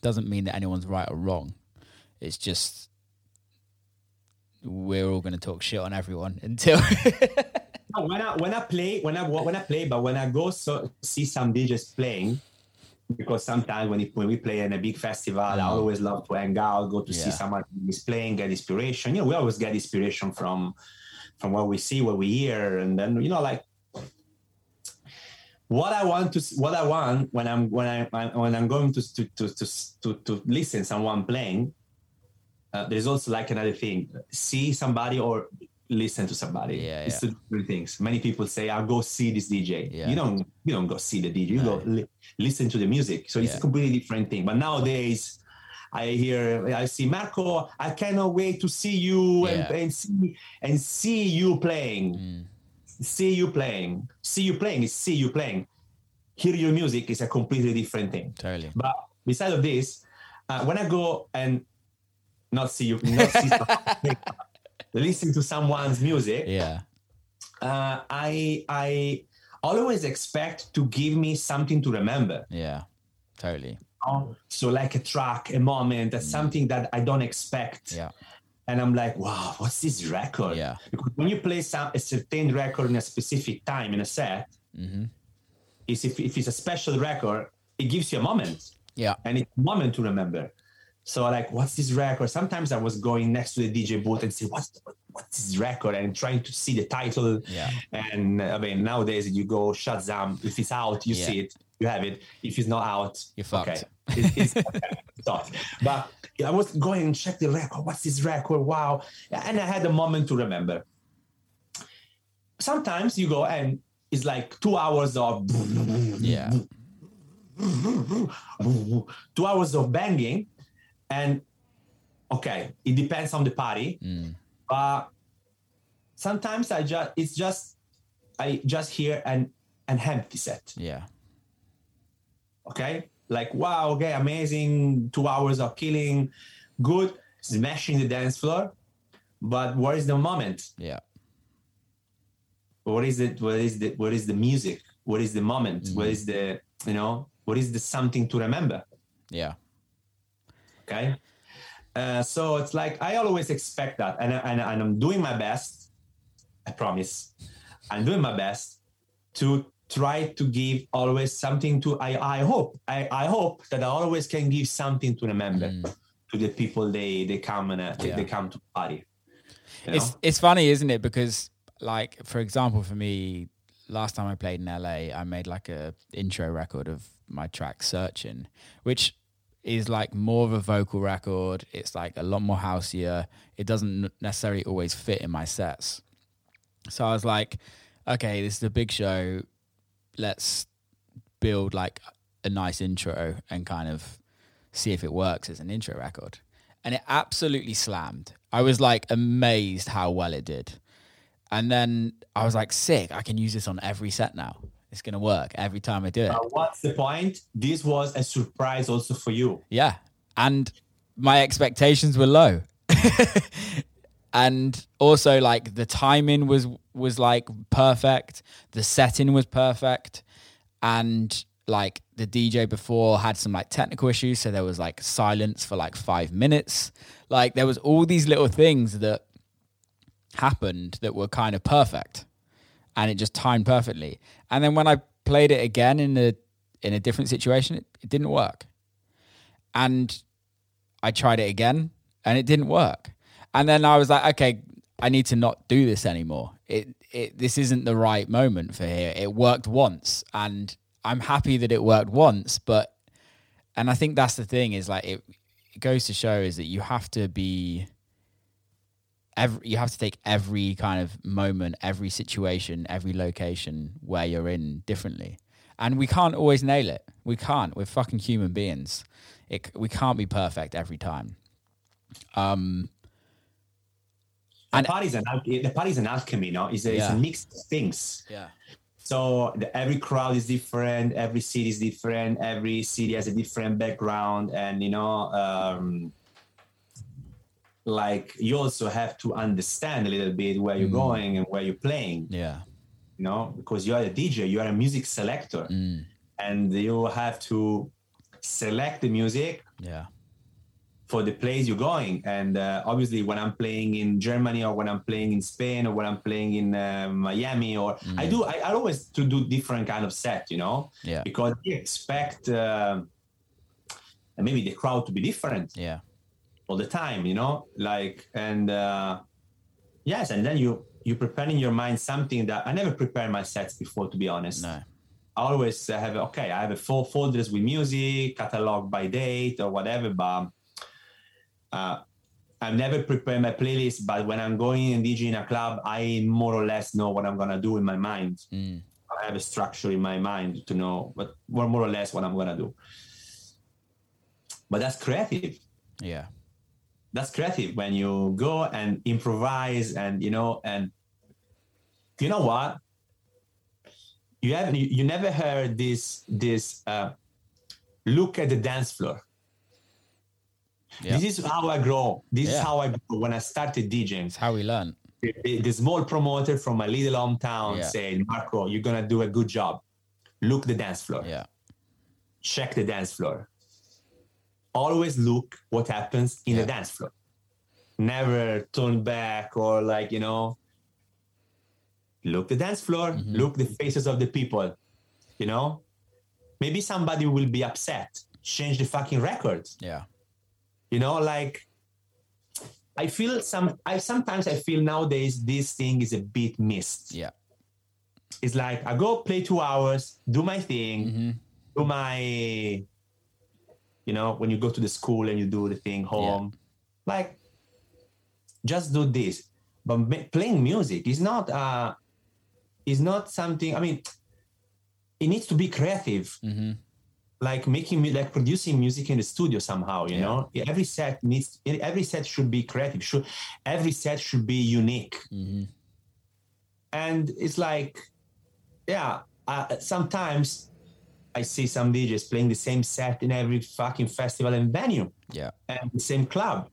Doesn't mean that anyone's right or wrong. It's just we're all going to talk shit on everyone until when I when I play when I when I play, but when I go so see some DJs playing, because sometimes when, it, when we play in a big festival, I always love to hang out, go to see Yeah. someone who's playing, get inspiration. You know, we always get inspiration from from what we see, what we hear, and then you know, like what I want to what I want when I'm when I when I'm going to to to to to, to listen someone playing. Uh, there's also like another thing: see somebody or listen to somebody. Yeah, it's yeah. two different things. Many people say, "I'll go see this DJ." Yeah. You don't you don't go see the DJ. You go li- listen to the music. So it's a completely different thing. But nowadays. I hear, I see Marco. I cannot wait to see you and, and see and see you playing Mm. see you playing. See you playing is see you playing. Hear your music is a completely different thing. totally. But beside of this, uh, when I go and not see you, not see someone, listen to someone's music, Yeah. uh, I I always expect to give me something to remember. Yeah. Totally. So like a track, a moment, that's something that I don't expect. Mm. Yeah. and I'm like, wow, what's this record? Yeah. Because when you play some a certain record in a specific time in a set, is if, if it's a special record, it gives you a moment Yeah. and it's a moment to remember. So like, what's this record? Sometimes I was going next to the DJ booth and say, what's what's this record? And trying to see the title. Yeah. And I mean, nowadays you go Shazam. If it's out, you Yeah. see it, you have it. If it's not out, You're fucked. Okay, It- it's. But I was going and check the record. What's this record? Wow. And I had a moment to remember. Sometimes you go and it's like two hours of Yeah. two hours of banging and okay it depends on the party. Mm. But sometimes i just it's just i just hear an an empty set. Yeah. okay? Like wow okay amazing two hours of killing good smashing the dance floor. But where is the moment? Yeah. what is it what is the what is the music? What is the moment? What mm-hmm. is the you know what is the something to remember? Yeah. Okay uh, so it's like i always expect that and, and, and i'm doing my best i promise i'm doing my best to try to give always something to i, I hope I, I hope that i always can give something to the remember to the people they they come and uh, they- Yeah. they come to party you It's know? it's funny, isn't it? Because like for example, for me, last time I played in LA, I made like a intro record of my track "Searching," which is like more of a vocal record. It's like a lot more houseier. It doesn't necessarily always fit in my sets. So I was like, okay, this is a big show. Let's build like a nice intro and kind of see if it works as an intro record. And it absolutely slammed. I was like amazed how well it did. And then I was like, sick, I can use this on every set now. It's going to work every time I do it. Uh, what's the point this was a surprise also for you Yeah. And my expectations were low. and also like the timing was was like perfect. The setting was perfect. And like the DJ before had some like technical issues, so there was like silence for like 5 minutes. Like there was all these little things that happened that were kind of perfect and it just timed perfectly. And then when I played it again in a in a different situation, it, it didn't work. And I tried it again and it didn't work. And then I was like, okay, I need to not do this anymore. It it this isn't the right moment for here. It worked once and I'm happy that it worked once, but and I think that's the thing is like it, it goes to show is that you have to be every you have to take every kind of moment, every situation, every location where you're in differently. And we can't always nail it. We can't. We're fucking human beings. It, we can't be perfect every time. Um, the party's an the party's an alchemy no it's a, it's Yeah. a mix of things yeah. So the, every crowd is different, every city is different, every city has a different background, and you know, um, like you also have to understand a little bit where you're going and where you're playing. Yeah. You know, because you are a DJ, you are a music selector, and you have to select the music Yeah. for the place you're going. And uh, obviously, when I'm playing in Germany or when I'm playing in Spain or when I'm playing in uh, Miami, or I do, I, I always to do different kind of set, you know, Yeah. because you expect uh, maybe the crowd to be different Yeah. All the time, you know, like and uh, yes, and then you you prepare in your mind something that I never prepared my sets before, to be honest. No. I always have okay, I have a full folders with music, catalog by date or whatever, but uh, I've never prepared my playlist. But when I'm going and DJ in a club, I more or less know what I'm gonna do in my mind. I have a structure in my mind to know what more, more or less what I'm gonna do. But that's creative. Yeah. That's creative when you go and improvise and you know and you know what? You have you, you never heard this this uh, look at the dance floor. Yeah. this is how i grow. This is how i grew when i started djing. It's how we learn. the, the- the small promoter from my little hometown Yeah. said marco you're gonna do a good job. Look the dance floor. Yeah. check the dance floor always look what happens in Yeah. the dance floor never turn back or like you know look the dance floor, look the faces of the people. You know, maybe somebody will be upset. Change the fucking record. Yeah. You know, like I feel some. I sometimes I feel nowadays this thing is a bit missed. Yeah. It's like I go play two hours, do my thing, Mm-hmm. do my, you know, when you go to the school and you do the thing home, like just do this. But playing music is not uh is not something. I mean, it needs to be creative. Mm-hmm. Like making like producing music in the studio somehow. You Yeah. know, every set needs every set should be creative. Should every set should be unique Mm-hmm. and it's like yeah uh, sometimes i see some djs playing the same set in every fucking festival and venue Yeah. and the same club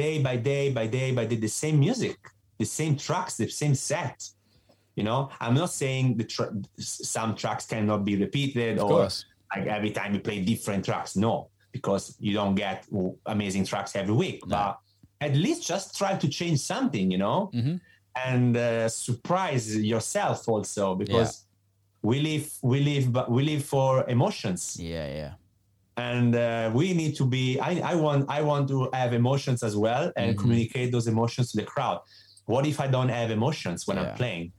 day by day by day by day the same music the same tracks the same set you know i'm not saying the some tracks cannot be repeated Of or course. like every time you play different tracks no because you don't get amazing tracks every week No. but at least just try to change something you know Mhm. and uh, surprise yourself also because we live we live but we live for emotions Yeah. Yeah. and uh, we need to be I, I want i want to have emotions as well and Mhm. communicate those emotions to the crowd what if i don't have emotions when Yeah. i'm playing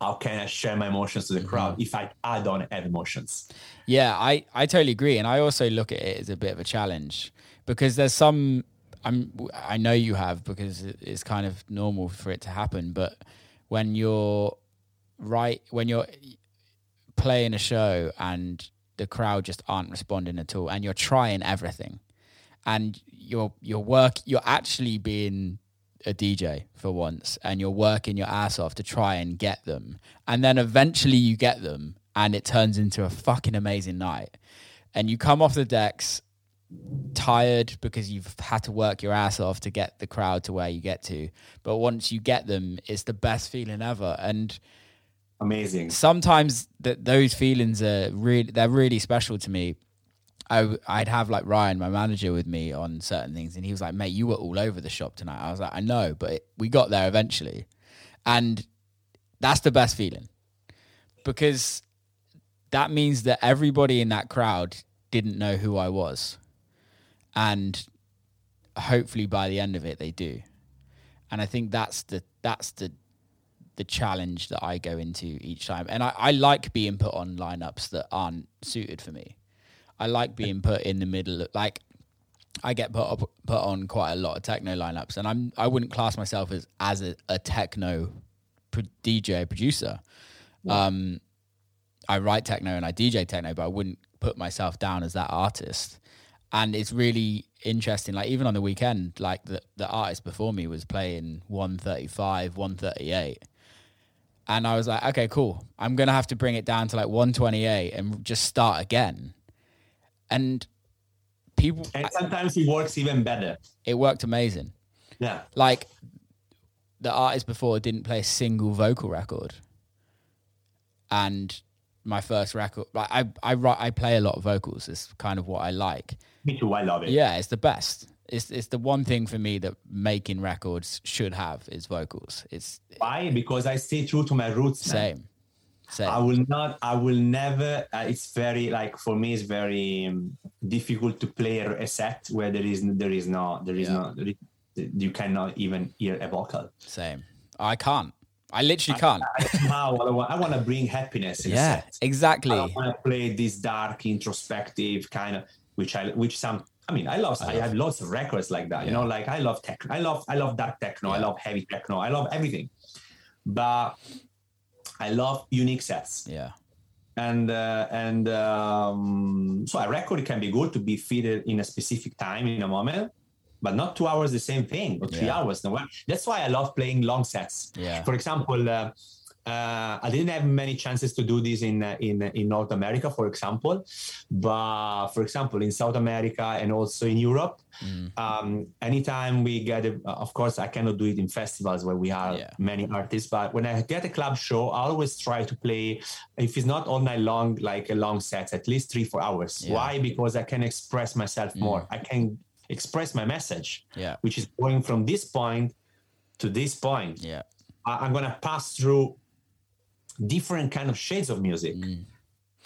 how can i share my emotions to the crowd Mm-hmm. if I, I don't have emotions Yeah, I, I totally agree, and I also look at it as a bit of a challenge because there's some I'm I know you have because it's kind of normal for it to happen, but when you're right when you're playing a show and the crowd just aren't responding at all, and you're trying everything, and you're you're work you're actually being a DJ for once and you're working your ass off to try and get them. And then eventually you get them and it turns into a fucking amazing night. And you come off the decks tired because you've had to work your ass off to get the crowd to where you get to. But once you get them, it's the best feeling ever. And amazing. Sometimes those feelings are really they're really special to me. I'd have like Ryan, my manager, with me on certain things, and he was like, "Mate, you were all over the shop tonight." I was like, "I know, but it, we got there eventually," and that's the best feeling. Because that means that everybody in that crowd didn't know who I was, and hopefully by the end of it they do, and I think that's the that's the the challenge that I go into each time. And I, I like being put on lineups that aren't suited for me. I like being put in the middle. Of, like I get put up, put on quite a lot of techno lineups, and I'm I wouldn't class myself as as a, a techno pro- DJ producer. Um, I write techno and I DJ techno, but I wouldn't put myself down as that artist. And it's really interesting. Like even on the weekend, like the the artist before me was playing 135, 138. And I was like, okay, cool. I'm gonna have to bring it down to like 128 and just start again. And people, and sometimes it works even better it worked amazing. yeah Like the artist before didn't play a single vocal record, and my first record, like I, I write, I play a lot of vocals. It's kind of what I like. me too i love it Yeah, it's the best. It's it's the one thing for me that making records should have is vocals. It's why because i stay true to my roots man. same, same. I will not. I will never. Uh, it's very like for me. It's very um, difficult to play a, a set where there is there is no there is Yeah. no there is, you cannot even hear a vocal. Same. I can't. I literally can't. I, I want, I want to bring happiness in yeah, set. exactly. I want to play this dark, introspective kind of which I which some. I mean, I love. I, have lots of records like that. You know, like I love tech. I love. I love dark techno. I love heavy techno. I love everything. But I love unique sets. Yeah, and uh, and um, so a record can be good to be fitted in a specific time in a moment but not two hours the same thing or three Yeah. hours no that's why i love playing long sets Yeah. for example uh, uh, I didn't have many chances to do this in uh, in in North America, for example, but for example in South America and also in Europe, Mm. um, anytime we get, a, of course, I cannot do it in festivals where we have Yeah. many artists, but when I get a club show, I always try to play, if it's not all night long, like a long set, at least three, four hours. Yeah. Why? Because I can express myself more. I can express my message, yeah, which is going from this point to this point. yeah. I- I'm gonna pass through different kind of shades of music,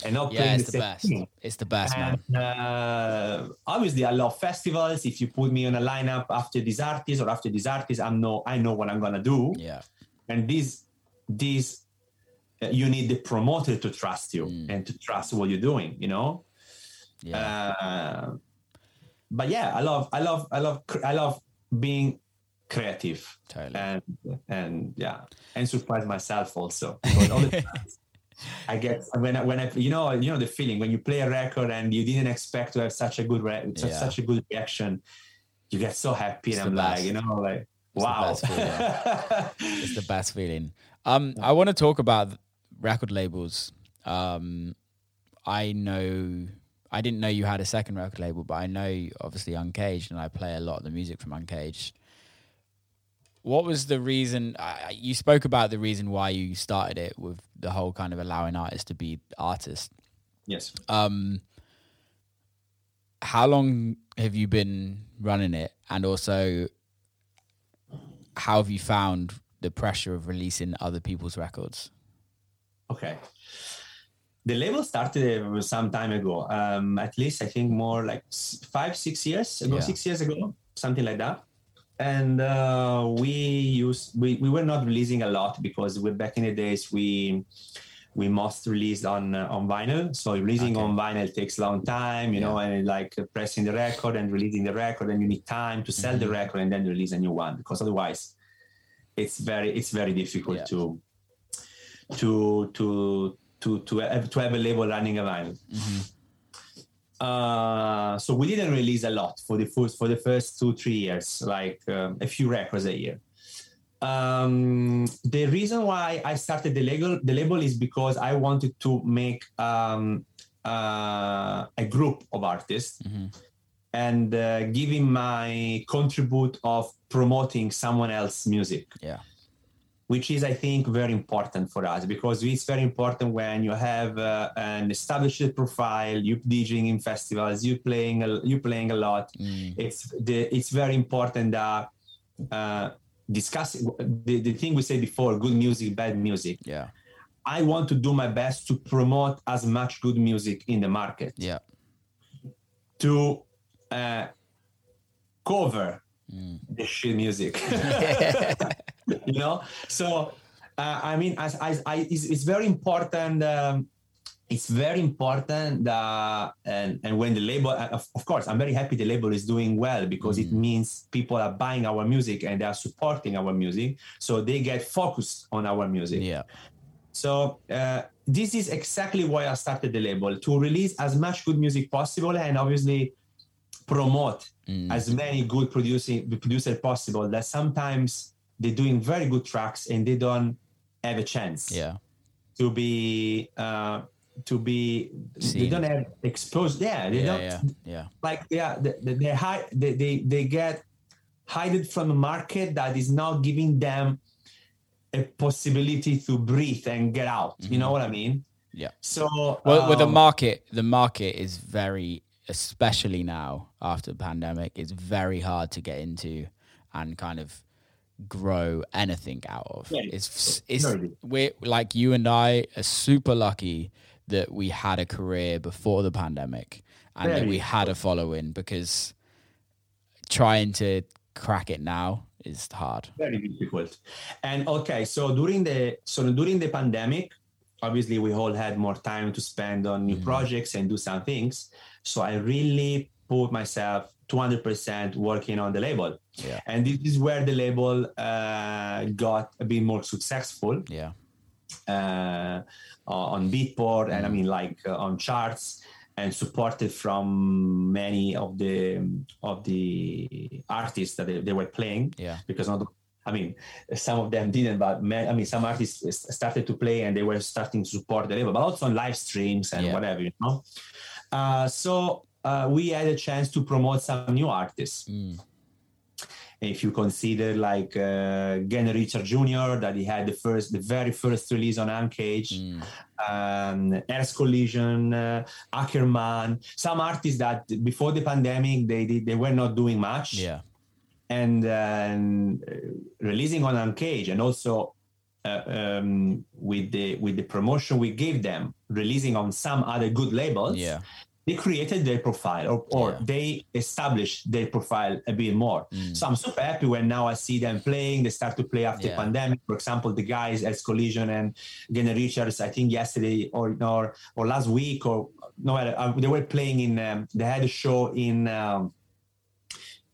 and not Mm. Yeah, playing it's the the same best. thing. It's the best, man. Uh, obviously, I love festivals. If you put me on a lineup after this artist or after this artist, I'm know I know what I'm gonna do. Yeah. And this, this, uh, you need the promoter to trust you Mm. and to trust what you're doing. You know. Yeah. Uh, but yeah, I love, I love, I love, I love being creative totally. and and yeah, and surprise myself also. Because all the times I get when I, when I you know you know the feeling when you play a record and you didn't expect to have such a good re- such, Yeah. such a good reaction, you get so happy It's and I'm the like you know like the wow. best it's the best feeling. Um, I want to talk about record labels. Um, I know I didn't know you had a second record label, but I know obviously Uncaged, and I play a lot of the music from Uncaged. What was the reason? I, you spoke about the reason why you started it with the whole kind of allowing artists to be artists. yes. Um, how long have you been running it, and also how have you found the pressure of releasing other people's records? Okay. The label started uh, some time ago. Um, at least I think more like five, six years ago, Yeah. six years ago, something like that. And uh, we used we, we were not releasing a lot because we back in the days we we must release on uh, on vinyl. So releasing Okay. on vinyl takes a long time, you know, and like pressing the record and releasing the record, and you need time to sell the Mhm. record and then release a new one because otherwise, it's very it's very difficult Yeah. to to to to to have, to have a label running a vinyl. Uh, so we didn't release a lot for the first for the first two three years, like um, a few records a year. Um, the reason why I started the label the label is because I wanted to make um, uh, a group of artists Mhm. and uh, giving my contribute of promoting someone else's music Yeah, which is, I think, very important for us because it's very important when you have uh, an established profile, You're DJing in festivals, you playing, a, you playing a lot. Mm. It's the, it's very important that uh, discussing the, the thing we said before, good music, bad music. yeah, I want to do my best to promote as much good music in the market yeah, to uh, cover Mm. the shit music. you know so uh, i mean as, as i it's, it's very important um, it's very important that and and when the label uh, of, of course i'm very happy the label is doing well because it Mm. means people are buying our music and they are supporting our music so they get focused on our music yeah, so uh, this is exactly why I started the label to release as much good music possible and obviously promote Mm. as many good producing producer possible. That sometimes they're doing very good tracks and they don't have a chance yeah, to be uh, to be they don't have exposed. Yeah, they yeah, don't yeah, yeah, like yeah they they, they, hide, they they they get hidden from a market that is not giving them a possibility to breathe and get out. You know what I mean? Mm-hmm. Yeah. So Well, with the um, market, the market is very, especially now after the pandemic, it's very hard to get into and kind of grow anything out of. Yeah, It's it's good. we're like you and I are super lucky that we had a career before the pandemic and that we had a following because trying to crack it now is hard. very difficult and okay so during the so during the pandemic obviously we all had more time to spend on new mm. projects and do some things so i really put myself 200% working on the label Yeah. and this is where the label uh, got a bit more successful Yeah. uh, on Beatport and I mean like uh, on charts and supported from many of the of the artists that they, they were playing Yeah. because not I mean some of them didn't but I mean some artists started to play and they were starting to support the label but also on live streams and Yeah. whatever you know uh, so uh, we had a chance to promote some new artists Mm. if you consider like uh, Gen Richard Jr. that he had the first, the very first release on Uncage, Mm. um, Earth Collision, uh, Ackerman, some artists that before the pandemic they did, they were not doing much, Yeah. and uh, releasing on Uncage and also uh, um, with the with the promotion we gave them, releasing on some other good labels, Yeah. They created their profile or, or Yeah. they established their profile a bit more. So I'm super happy when now I see them playing. They start to play after Yeah. pandemic. For example, the guys as Collision and Gene Richards, I think yesterday or or, or last week or no, uh, they were playing in. Um, they had a show in. Um,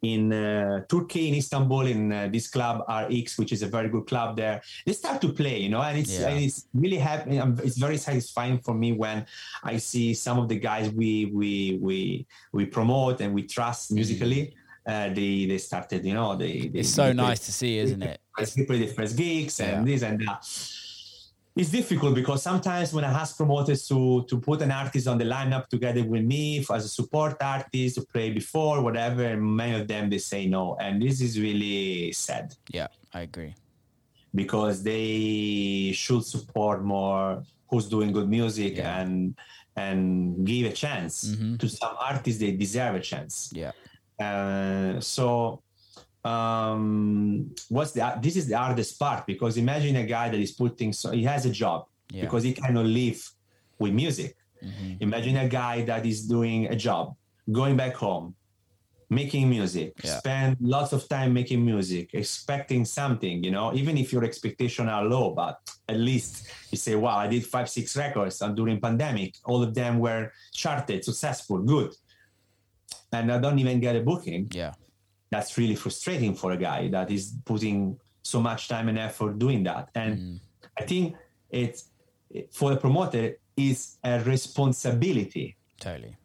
in uh, Turkey, in Istanbul, in uh, this club RX, which is a very good club there. They start to play, you know, and it's Yeah. and it's really happy. It's very satisfying for me when I see some of the guys we we we we promote and we trust musically. Uh, they they started, you know, they, they It's so they- nice to see, isn't it? they play the first gigs and Yeah. this and that. It's difficult because sometimes when I ask promoters to to put an artist on the lineup together with me as a support artist to play before whatever, many of them they say no, and this is really sad Yeah, I agree. because they should support more who's doing good music Yeah. and and give a chance Mhm. to some artists they deserve a chance. Yeah. Uh, so um what's the this is the hardest part because imagine a guy that is putting so he has a job Yeah. because he cannot live with music Mhm. imagine a guy that is doing a job going back home making music Yeah. spend lots of time making music expecting something you know even if your expectations are low but at least you say wow i did five six records and during pandemic all of them were charted successful good and i don't even get a booking Yeah. That's really frustrating for a guy that is putting so much time and effort doing that. And Mm. I think it's for the promoter is a responsibility Totally.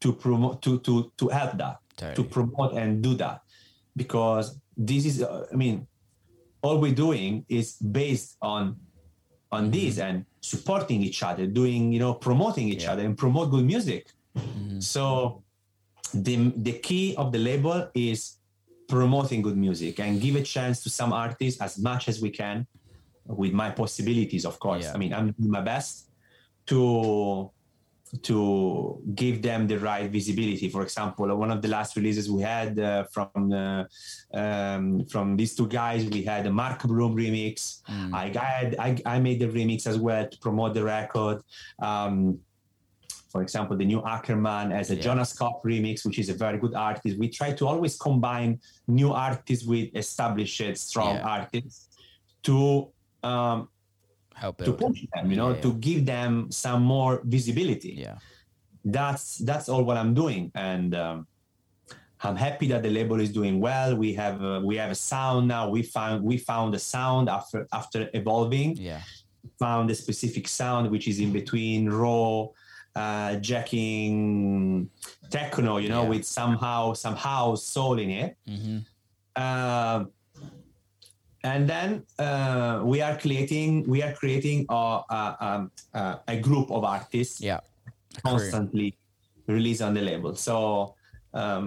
to promote to to to help that to promote and do that because this is uh, I mean all we're doing is based on on this and supporting each other doing you know promoting each Yeah. other and promote good music so the the key of the label is promoting good music and give a chance to some artists as much as we can with my possibilities of course. Yeah. i mean i'm doing my best to to give them the right visibility. For example one of the last releases we had uh, from uh, um, from these two guys we had a mark broom remix. I, got, I i made the remix as well to promote the record. Um, for example, the new Ackerman as a Yeah. Jonas Scott remix, which is a very good artist. We try to always combine new artists with established, strong Yeah. artists to um, Help to push them, you know, Yeah, to give them some more visibility. Yeah. That's that's all what I'm doing, and um, I'm happy that the label is doing well. We have uh, we have a sound now. We found we found a sound after after evolving Yeah. found a specific sound which is in between raw uh, jacking techno you know Yeah. with somehow somehow soul in it. Hmm Um and then uh, we are creating we are creating a, a, um, uh, a group of artists Yeah. Constantly release on the label. So um,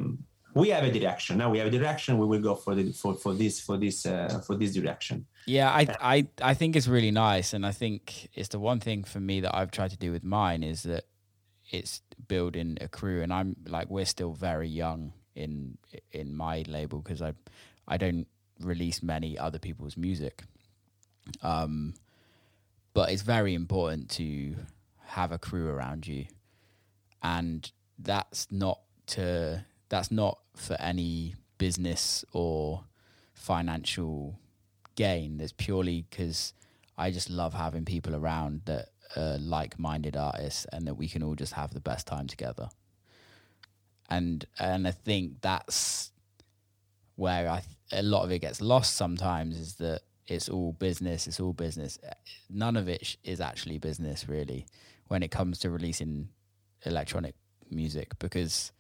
we have a direction. Now we have a direction. We will go for the for, for this for this uh, for this direction. Yeah, I, I I think it's really nice, and I think it's the one thing for me that I've tried to do with mine is that it's building a crew, and I'm like we're still very young in in my label because I I don't release many other people's music, um, but it's very important to have a crew around you, and that's not to that's not for any business or financial gain. It's purely because I just love having people around that are like-minded artists, and that we can all just have the best time together. And and I think that's where I a lot of it gets lost sometimes is that it's all business. It's all business. None of it sh- is actually business really when it comes to releasing electronic music because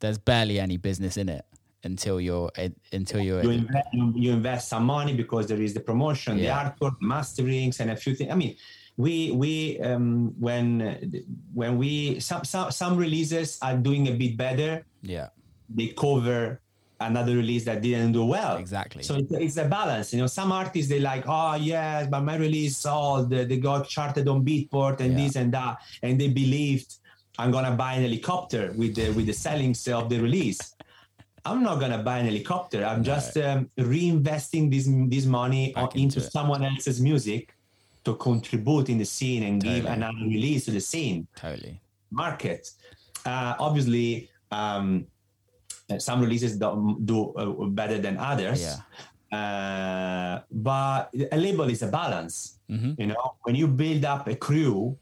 there's barely any business in it until you're until you're you invest, you, invest some money because there is the promotion, Yeah. the artwork, masterings, and a few things. I mean, we we um, when when we some, some some releases are doing a bit better, yeah they cover another release that didn't do well. exactly So it's, it's a balance, you know. Some artists they like, oh yes, but my release, the they got charted on Beatport and Yeah. this and that, and they believed I'm gonna buy an helicopter with the with the sellings of the release. I'm not gonna buy an helicopter. I'm just um, reinvesting this this money on- into into someone else's music to contribute in the scene and give Totally. another release to the scene Totally. market. Uh, obviously, um, some releases don't do uh, better than others. Yeah. Uh, but a label is a balance. Mhm. You know, when you build up a crew,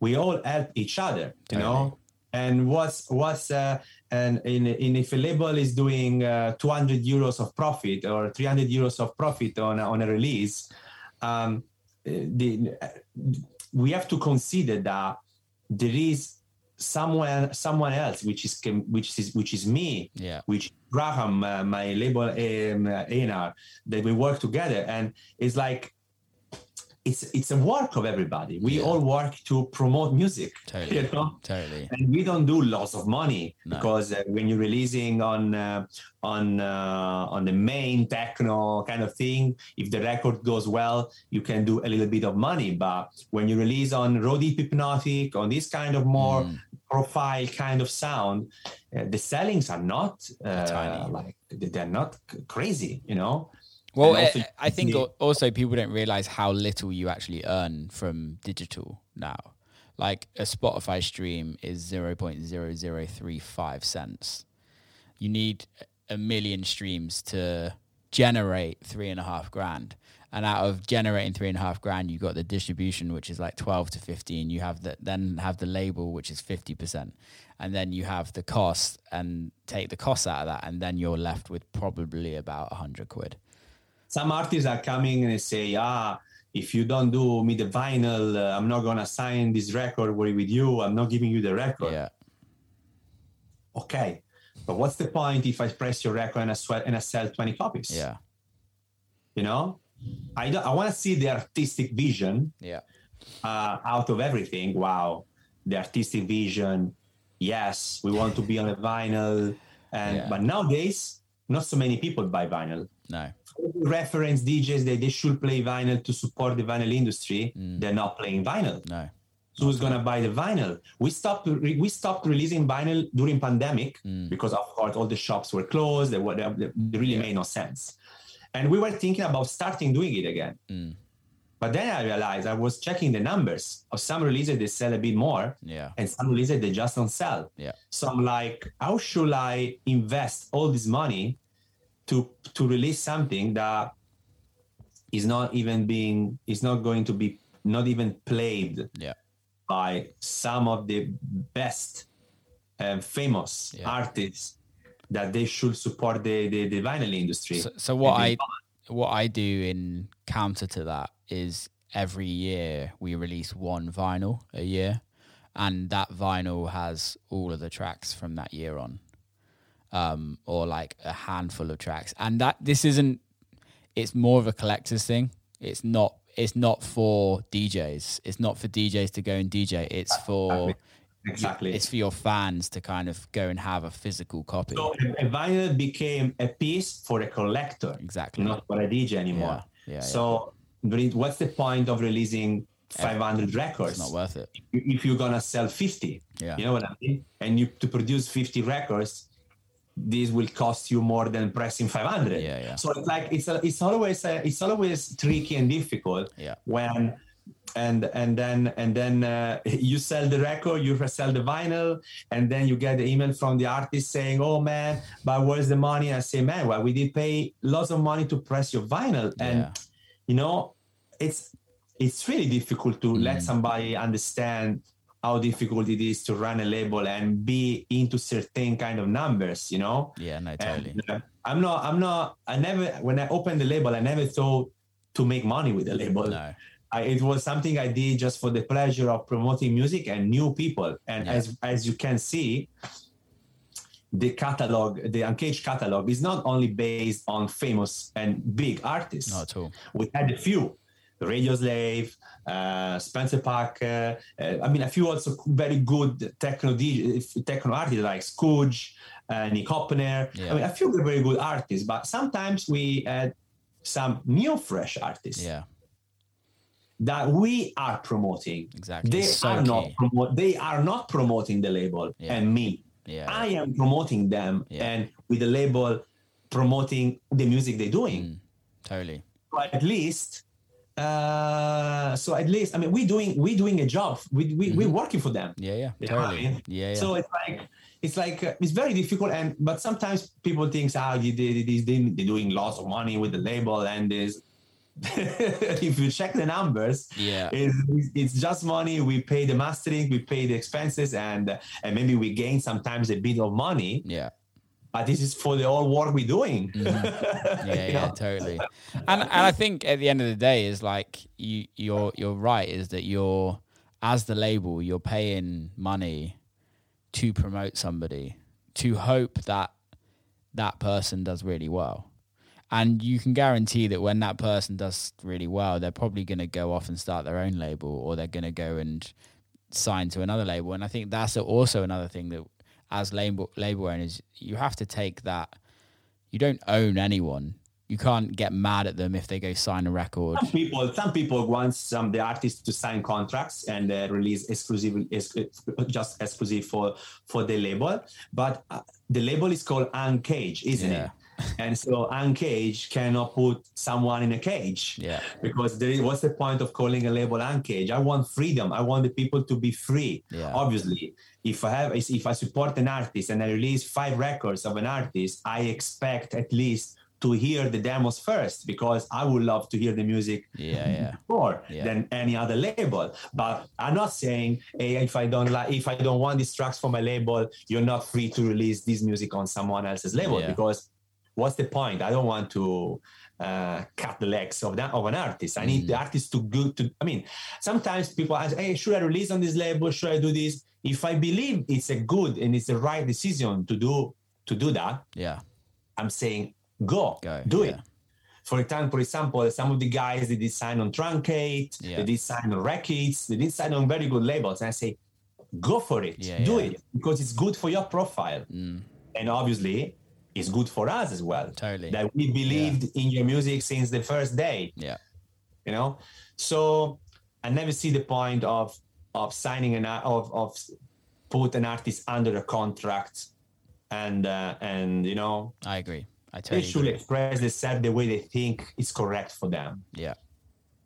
we all help each other. You know, and what's what's uh, and in, in if a label is doing uh, 200 euros of profit or 300 euros of profit on a, on a release, um, the, we have to consider that there is someone someone else which is which is which is me Yeah. which Graham, uh, my label um, uh, A&R, that we work together, and it's like it's it's a work of everybody. We Yeah. all work to promote music, Totally. you know. Totally. And we don't do lots of money No. because uh, when you're releasing on uh, on uh, on the main techno kind of thing, if the record goes well, you can do a little bit of money. But when you release on Road Deep Hypnotic, on this kind of more Mm. profile kind of sound, uh, the sellings are not uh, like they're not crazy, you know. Well, eh, also I, think also people don't realize how little you actually earn from digital now. Like a Spotify stream is 0.0035 cents. You need a million streams to generate three and a half grand. And out of generating three and a half grand, you got the distribution, which is like 12 to 15. You have the, then have the label, which is 50%. And then you have the cost and take the cost out of that. And then you're left with probably about 100 quid. Some artists are coming and they say, ah, if you don't do me the vinyl, uh, I'm not gonna sign this record with with you. I'm not giving you the record. Yeah. Okay, but what's the point if I press your record and I sweat and I sell 20 copies? Yeah. you know, I don't, I want to see the artistic vision Yeah. uh, out of everything. Wow, the artistic vision. Yes, we want to be on a vinyl, and Yeah. but nowadays, not so many people buy vinyl. No. Reference DJs that they should play vinyl to support the vinyl industry, Mm. they're not playing vinyl. No. So who's gonna buy the vinyl? We stopped re- we stopped releasing vinyl during pandemic Mm. because of course all the shops were closed. They, were, they, they really made no sense, and we were thinking about starting doing it again. Mm. But then I realized I was checking the numbers of some releases they sell a bit more, Yeah. and some releases they just don't sell. Yeah. So I'm like, how should I invest all this money to to release something that is not even being is not going to be not even played Yeah. by some of the best and famous Yeah. artists that they should support the the, the vinyl industry. So, so what I what I do in counter to that is every year we release one vinyl a year, and that vinyl has all of the tracks from that year on, um, or like a handful of tracks. And that this isn't. It's more of a collector's thing. It's not. It's not for DJs. It's not for DJs to go and DJ. It's for exactly. it's for your fans to kind of go and have a physical copy. so a, vinyl became a piece for a collector. Exactly. not for a DJ anymore. Yeah, yeah, so, re- what's the point of releasing 500 records It's not worth it. if you're gonna sell 50? Yeah. You know what I mean? And you to produce 50 records, this will cost you more than pressing 500. Yeah, yeah. So it's like it's a, it's always a, it's always tricky and difficult Yeah. when and and then and then uh, you sell the record you sell the vinyl and then you get the email from the artist saying oh man but where's the money i say man well we did pay lots of money to press your vinyl and Yeah. you know it's it's really difficult to Mm. let somebody understand how difficult it is to run a label and be into certain kind of numbers you know Yeah, no, totally. and, uh, i'm not i'm not i never when i opened the label i never thought to make money with the label No. I, it was something I did just for the pleasure of promoting music and new people. And Yeah. as as you can see, the catalog, the Uncaged catalog, is not only based on famous and big artists. Not at all. We had a few. Radio Slave, uh, Spencer Parker. Uh, I mean, a few also very good techno DJ, techno artists like Skudge, uh, Nick Höppner. Yeah. I mean, a few very good artists. But sometimes we had some new, fresh artists Yeah, that we are promoting. exactly. They so are not key. promo- they are not promoting the label Yeah. and me. Yeah. I am promoting them and with the label promoting the music they're doing. Mm. Totally. So at least uh so at least I mean we doing we doing a job. We we we're working for them. Yeah, yeah. You know I Totally. mean? Mm-hmm. Yeah, yeah. So it's like it's like uh, it's very difficult and but sometimes people think ah you did this they- they're doing lots of money with the label and this if you check the numbers Yeah. it's, it's just money we pay the mastering we pay the expenses and and maybe we gain sometimes a bit of money yeah. But this is for the whole work we're doing mm-hmm. Yeah, yeah, know? totally. And and I think at the end of the day is like you you're you're right is that you're as the label you're paying money to promote somebody to hope that that person does really well. And you can guarantee that when that person does really well, they're probably going to go off and start their own label or they're going to go and sign to another label. And I think that's also another thing that as label label owners, you have to take that you don't own anyone. You can't get mad at them if they go sign a record. some people some people want some the artists to sign contracts and uh, release exclusive ex- just exclusive for for the label but uh, the label is called uncage isn't Yeah. it and so uncage cannot put someone in a cage Yeah. because there is, what's the point of calling a label uncage i want freedom i want the people to be free Yeah. obviously if i have if i support an artist and i release five records of an artist i expect at least to hear the demos first because i would love to hear the music Yeah, yeah. more Yeah. than any other label. But I'm not saying hey, if I don't like if I don't want these tracks for my label, you're not free to release this music on someone else's label Yeah. because what's the point? I don't want to uh, cut the legs of that of an artist. I need Mm. the artist to go to. I mean, sometimes people ask, "Hey, should I release on this label? Should I do this?" If I believe it's a good and it's the right decision to do to do that, Yeah. I'm saying go, Go, do yeah. it. For example, for example, some of the guys they did sign on Truncate, Yeah. they did sign on Records, they did sign on very good labels. And I say, go for it, Yeah, do it because it's good for your profile, Mm, and obviously, it's good for us as well. Totally. That we believed in your music since the first day, Yeah. you know. So I never see the point of of signing an of of put an artist under a contract, and uh, and you know I agree. I they should agree. express themselves the way they think is correct for them Yeah.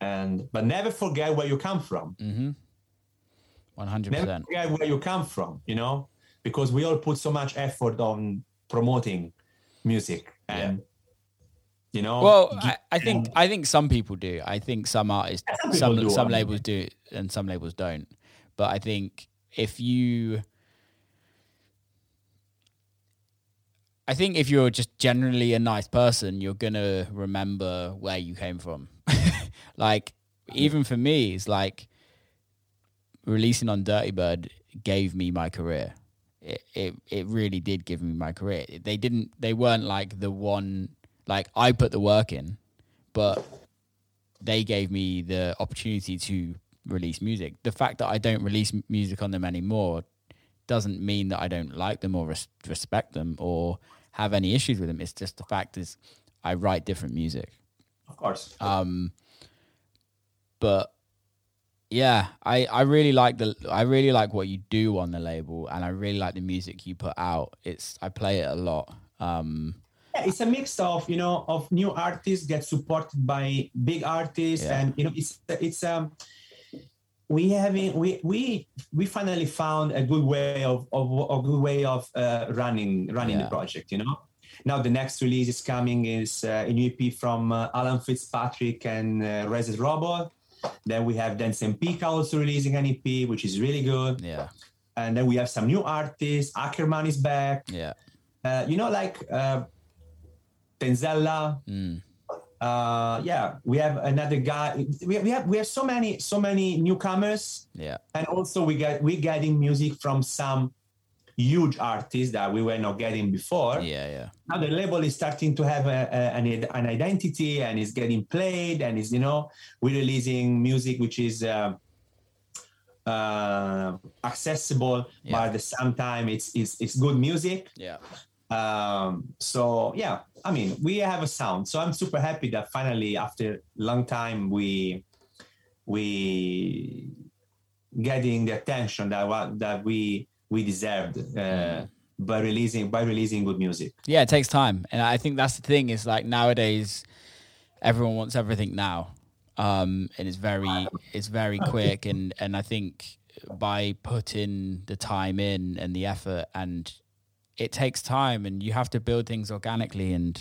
and but never forget where you come from Mm-hmm. One hundred never forget where you come from you know because we all put so much effort on promoting music and you know Well, I, I think I think some people do. I think some artists, Some some do, some I mean. labels do, and some labels don't. But I think if you, I think if you're just generally a nice person, you're gonna remember where you came from. like even for me, it's like releasing on Dirtybird gave me my career. It, it it really did give me my career. They didn't. They weren't like the one. Like I put the work in, but they gave me the opportunity to release music. The fact that I don't release music on them anymore doesn't mean that I don't like them or res- respect them or have any issues with them. It's just the fact is I write different music. of course Um, but yeah, I, I really like the I really like what you do on the label, and I really like the music you put out. It's I play it a lot. Um, yeah, it's a mix of you know of new artists get supported by big artists Yeah. and you know it's it's um we having we we we finally found a good way of of a good way of uh, running running Yeah. the project you know? Now the next release is coming is uh, a new ep from uh, alan fitzpatrick and uh, Reset robot then we have Dense and Pika also releasing an ep which is really good. Yeah, and then we have some new artists. Ackerman is back. Yeah, uh, you know like uh, tenzella. Mm, uh yeah we have another guy. We, we have we have so many so many newcomers. Yeah, and also we get we getting music from some huge artists that we were not getting before. Yeah, yeah, now the label is starting to have a, a- an, an identity and is getting played and is you know we're releasing music which is uh, uh, accessible Yeah. but at the same time it's it's, it's good music. Yeah. um, so yeah, I mean, we have a sound. So I'm super happy that finally, after a long time, we we getting the attention that that we we deserved uh, by releasing by releasing good music. Yeah, it takes time, and I think that's the thing. Is like nowadays, everyone wants everything now, um, and it's very it's very quick, and and I think by putting the time in and the effort, and it takes time, and you have to build things organically, and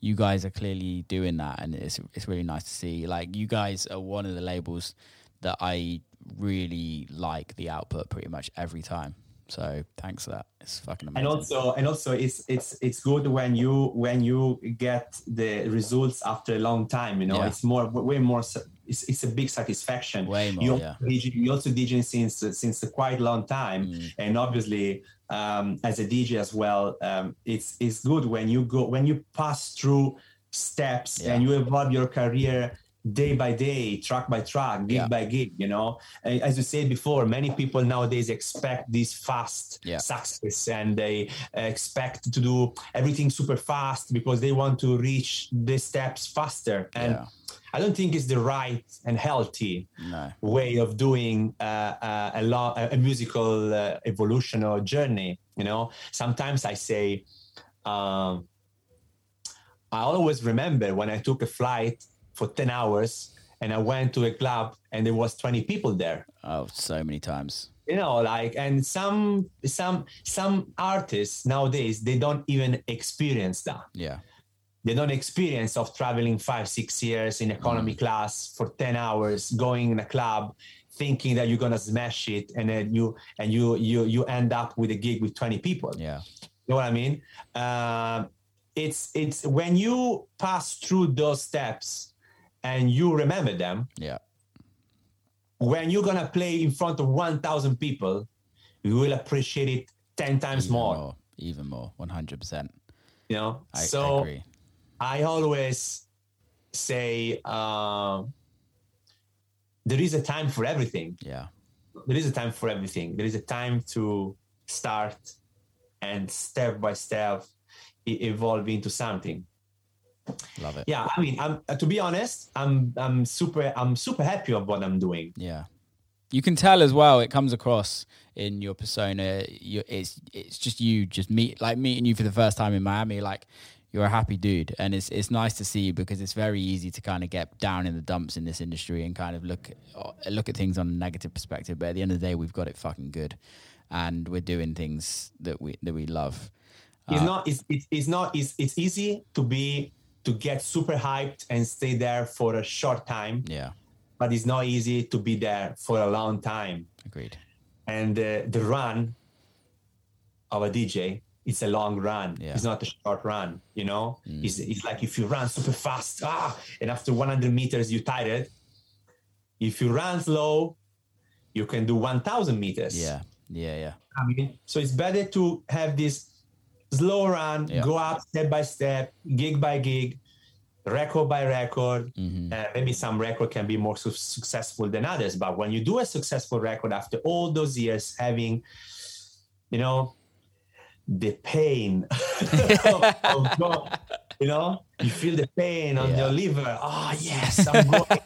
you guys are clearly doing that, and it's it's really nice to see. Like you guys are one of the labels that I really like the output pretty much every time. So thanks for that. It's fucking amazing. and also and also it's it's it's good when you when you get the results after a long time you know Yeah. it's more way more it's, it's a big satisfaction Way more, you yeah. also DJ, you also DJing since since a quite long time Mm. and obviously um, as a DJ as well um, it's it's good when you go when you pass through steps Yeah. and you evolve your career day by day track by track gig Yeah. by gig you know as you said before many people nowadays expect this fast Yeah. success and they expect to do everything super fast because they want to reach the steps faster and. I don't think it's the right and healthy no. way of doing uh, uh, a, lo- a musical uh, evolution or journey you know sometimes i say um, i always remember when i took a flight for 10 hours and i went to a club and there was 20 people there Oh, so many times. you know like and some some some artists nowadays they don't even experience that Yeah. They don't experience of traveling five six years in economy class for 10 hours going in a club thinking that you're gonna smash it and then you and you you you end up with a gig with 20 people Yeah. you know what i mean um, it's it's when you pass through those steps and you remember them Yeah. when you're gonna play in front of 1000 people you will appreciate it 10 times Even more Even more. 100%. you know I, I so agree. I always say um, there is a time for everything. Yeah. There is a time for everything. There is a time to start and step by step evolve into something. Love it. Yeah, I mean, I'm, uh, to be honest, I'm I'm super I'm super happy of what I'm doing. Yeah. You can tell as well. It comes across in your persona. You, it's it's just you, just meet like meeting you for the first time in Miami. Like you're a happy dude, and it's it's nice to see you because it's very easy to kind of get down in the dumps in this industry and kind of look look at things on a negative perspective. But at the end of the day, we've got it fucking good, and we're doing things that we that we love. It's Uh, not it's, it's, it's not it's, it's easy to be to get super hyped and stay there for a short time, Yeah, but it's not easy to be there for a long time. agreed. and uh, the run of a DJ it's a long run. Yeah. It's not a short run. You know, it's, it's like if you run super fast, ah, and after 100 meters you tired. If you run slow, you can do 1,000 meters. Yeah, yeah, yeah. I mean, so it's better to have this slow run, Yeah. go up step by step, gig by gig, record by record. Mm-hmm. Uh, maybe some record can be more su- successful than others, but when you do a successful record after all those years having, you know, the pain of, of go- you know, you feel the pain on Yeah. your liver. Oh yes, I'm going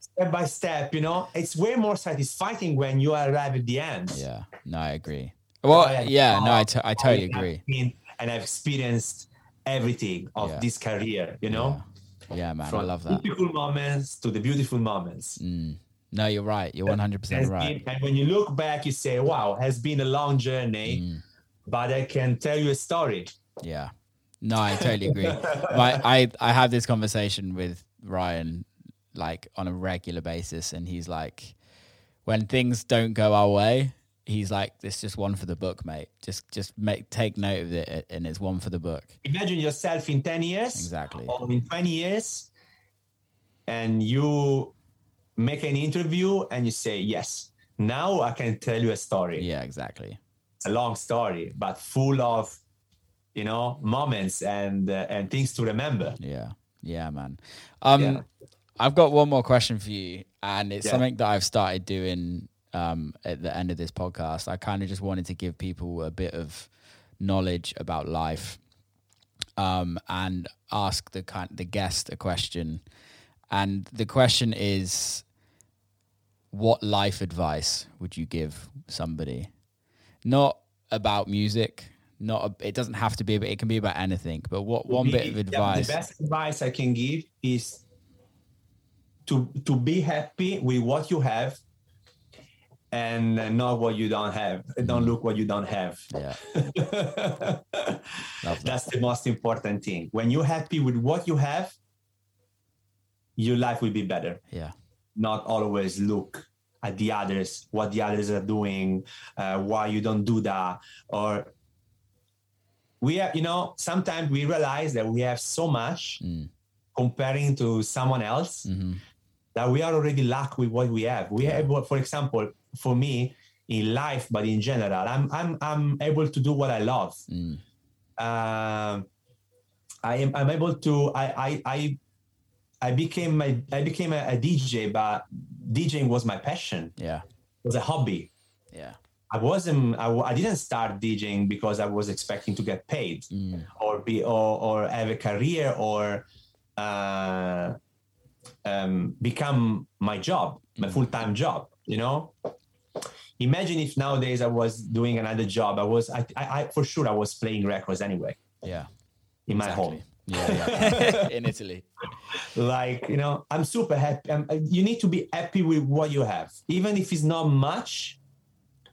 step by step. You know, it's way more satisfying when you arrive at the end. Yeah, no, I agree. Well, I yeah, no, I, t- I totally agree. been and I've experienced everything of Yeah. this career, you know, Yeah, yeah man, I love that. Beautiful moments to the beautiful moments. Mm. No, you're right. You're 100% right. been- and when you look back, you say, wow, has been a long journey, Mm. But I can tell you a story. Yeah. No, I totally agree. My, I I have this conversation with Ryan like on a regular basis, and he's like, when things don't go our way, he's like, "It's just one for the book, mate. Just just make take note of it, and it's one for the book." Imagine yourself in 10 years Exactly. or in 20 years, and you make an interview and you say, yes, now I can tell you a story. Yeah, exactly. A long story, but full of, you know, moments and uh, and things to remember. Yeah, yeah, man. Um, Yeah. I've got one more question for you, and it's Yeah. something that I've started doing um, at the end of this podcast. I kind of just wanted to give people a bit of knowledge about life, um, and ask the kind the guest a question, and the question is, what life advice would you give somebody? Not about music, Not a, it doesn't have to be, but it can be about anything. But what one bit of advice? The best advice I can give is to to be happy with what you have and not what you don't have. Don't mm. look what you don't have. Yeah. That's the most important thing. When you're happy with what you have, your life will be better. Yeah, Not always look at the others, what the others are doing, uh, why you don't do that, or we are, you know, sometimes we realize that we have so much Mm. comparing to someone else hmm that we are already lucky with what we have. We have, for example, for me in life, but in general, I'm I'm I'm able to do what I love. Mm. Um, I am I'm able to I I I, I became my I became a, a DJ, but DJing was my passion. yeah, It was a hobby. yeah, I wasn't I didn't start DJing because I was expecting to get paid mm. or be or, or have a career or uh, um, become my job, my full time job. You know, imagine if nowadays I was doing another job. I was I, I, I for sure I was playing records anyway yeah. in my Exactly. home. Yeah, yeah. in Italy. Like you know, I'm super happy. Um, you need to be happy with what you have, even if it's not much.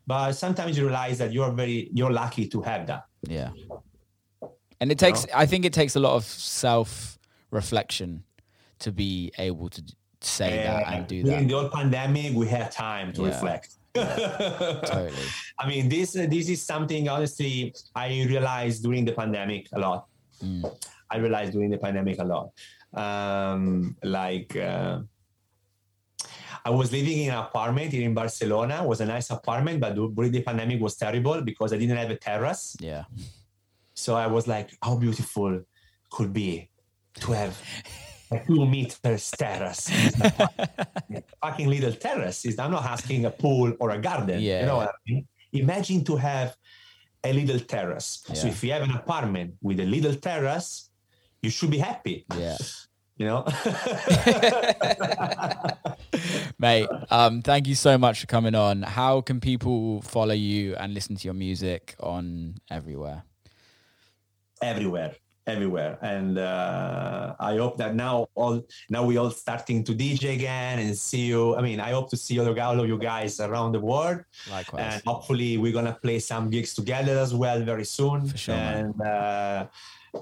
But sometimes you realize that you're very you're lucky to have that. Yeah. And it takes, I think it takes a lot of self reflection to be able to say that and do During that. During the whole pandemic, we had time to Yeah. reflect. Totally. I mean, this this is something honestly I realized during the pandemic a lot. Mm. I realized during the pandemic a lot. Um, like uh, I was living in an apartment here in Barcelona. It was a nice apartment, but during the pandemic was terrible because I didn't have a terrace. Yeah. So I was like, how beautiful could be to have a two meters terrace. fucking little terrace. I'm not asking a pool or a garden. Yeah, You know what I mean? Imagine to have a little terrace. So if you have an apartment with a little terrace, you should be happy. Yeah. You know? Mate, um, thank you so much for coming on. How can people follow you and listen to your music on everywhere? everywhere everywhere and uh, i hope that now all now we all starting to dj again and see you i mean i hope to see all of, all of you guys around the world Likewise. and hopefully we're gonna play some gigs together as well very soon For sure, man. uh,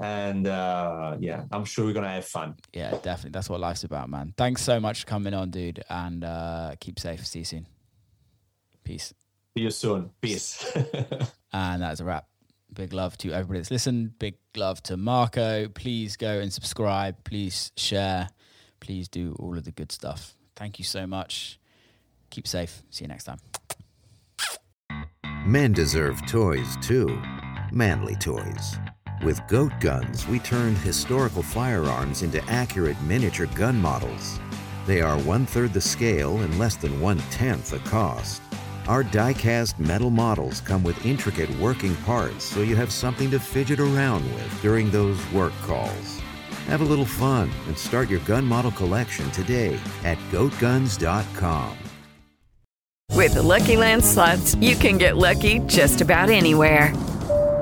and uh, yeah i'm sure we're gonna have fun yeah, definitely. That's what life's about, man. Thanks so much for coming on, dude. And uh, keep safe. See you soon. Peace. see you soon peace And that's a wrap. Big love to everybody that's listened. Big love to Marco. Please go and subscribe. Please share. Please do all of the good stuff. Thank you so much. Keep safe. See you next time. Men deserve toys too. Manly toys. With Goat Guns, we turned historical firearms into accurate miniature gun models. They are one third the scale and less than one tenth the cost. Our die cast metal models come with intricate working parts so you have something to fidget around with during those work calls. Have a little fun and start your gun model collection today at goatguns.com. With the Lucky Land slots, you can get lucky just about anywhere.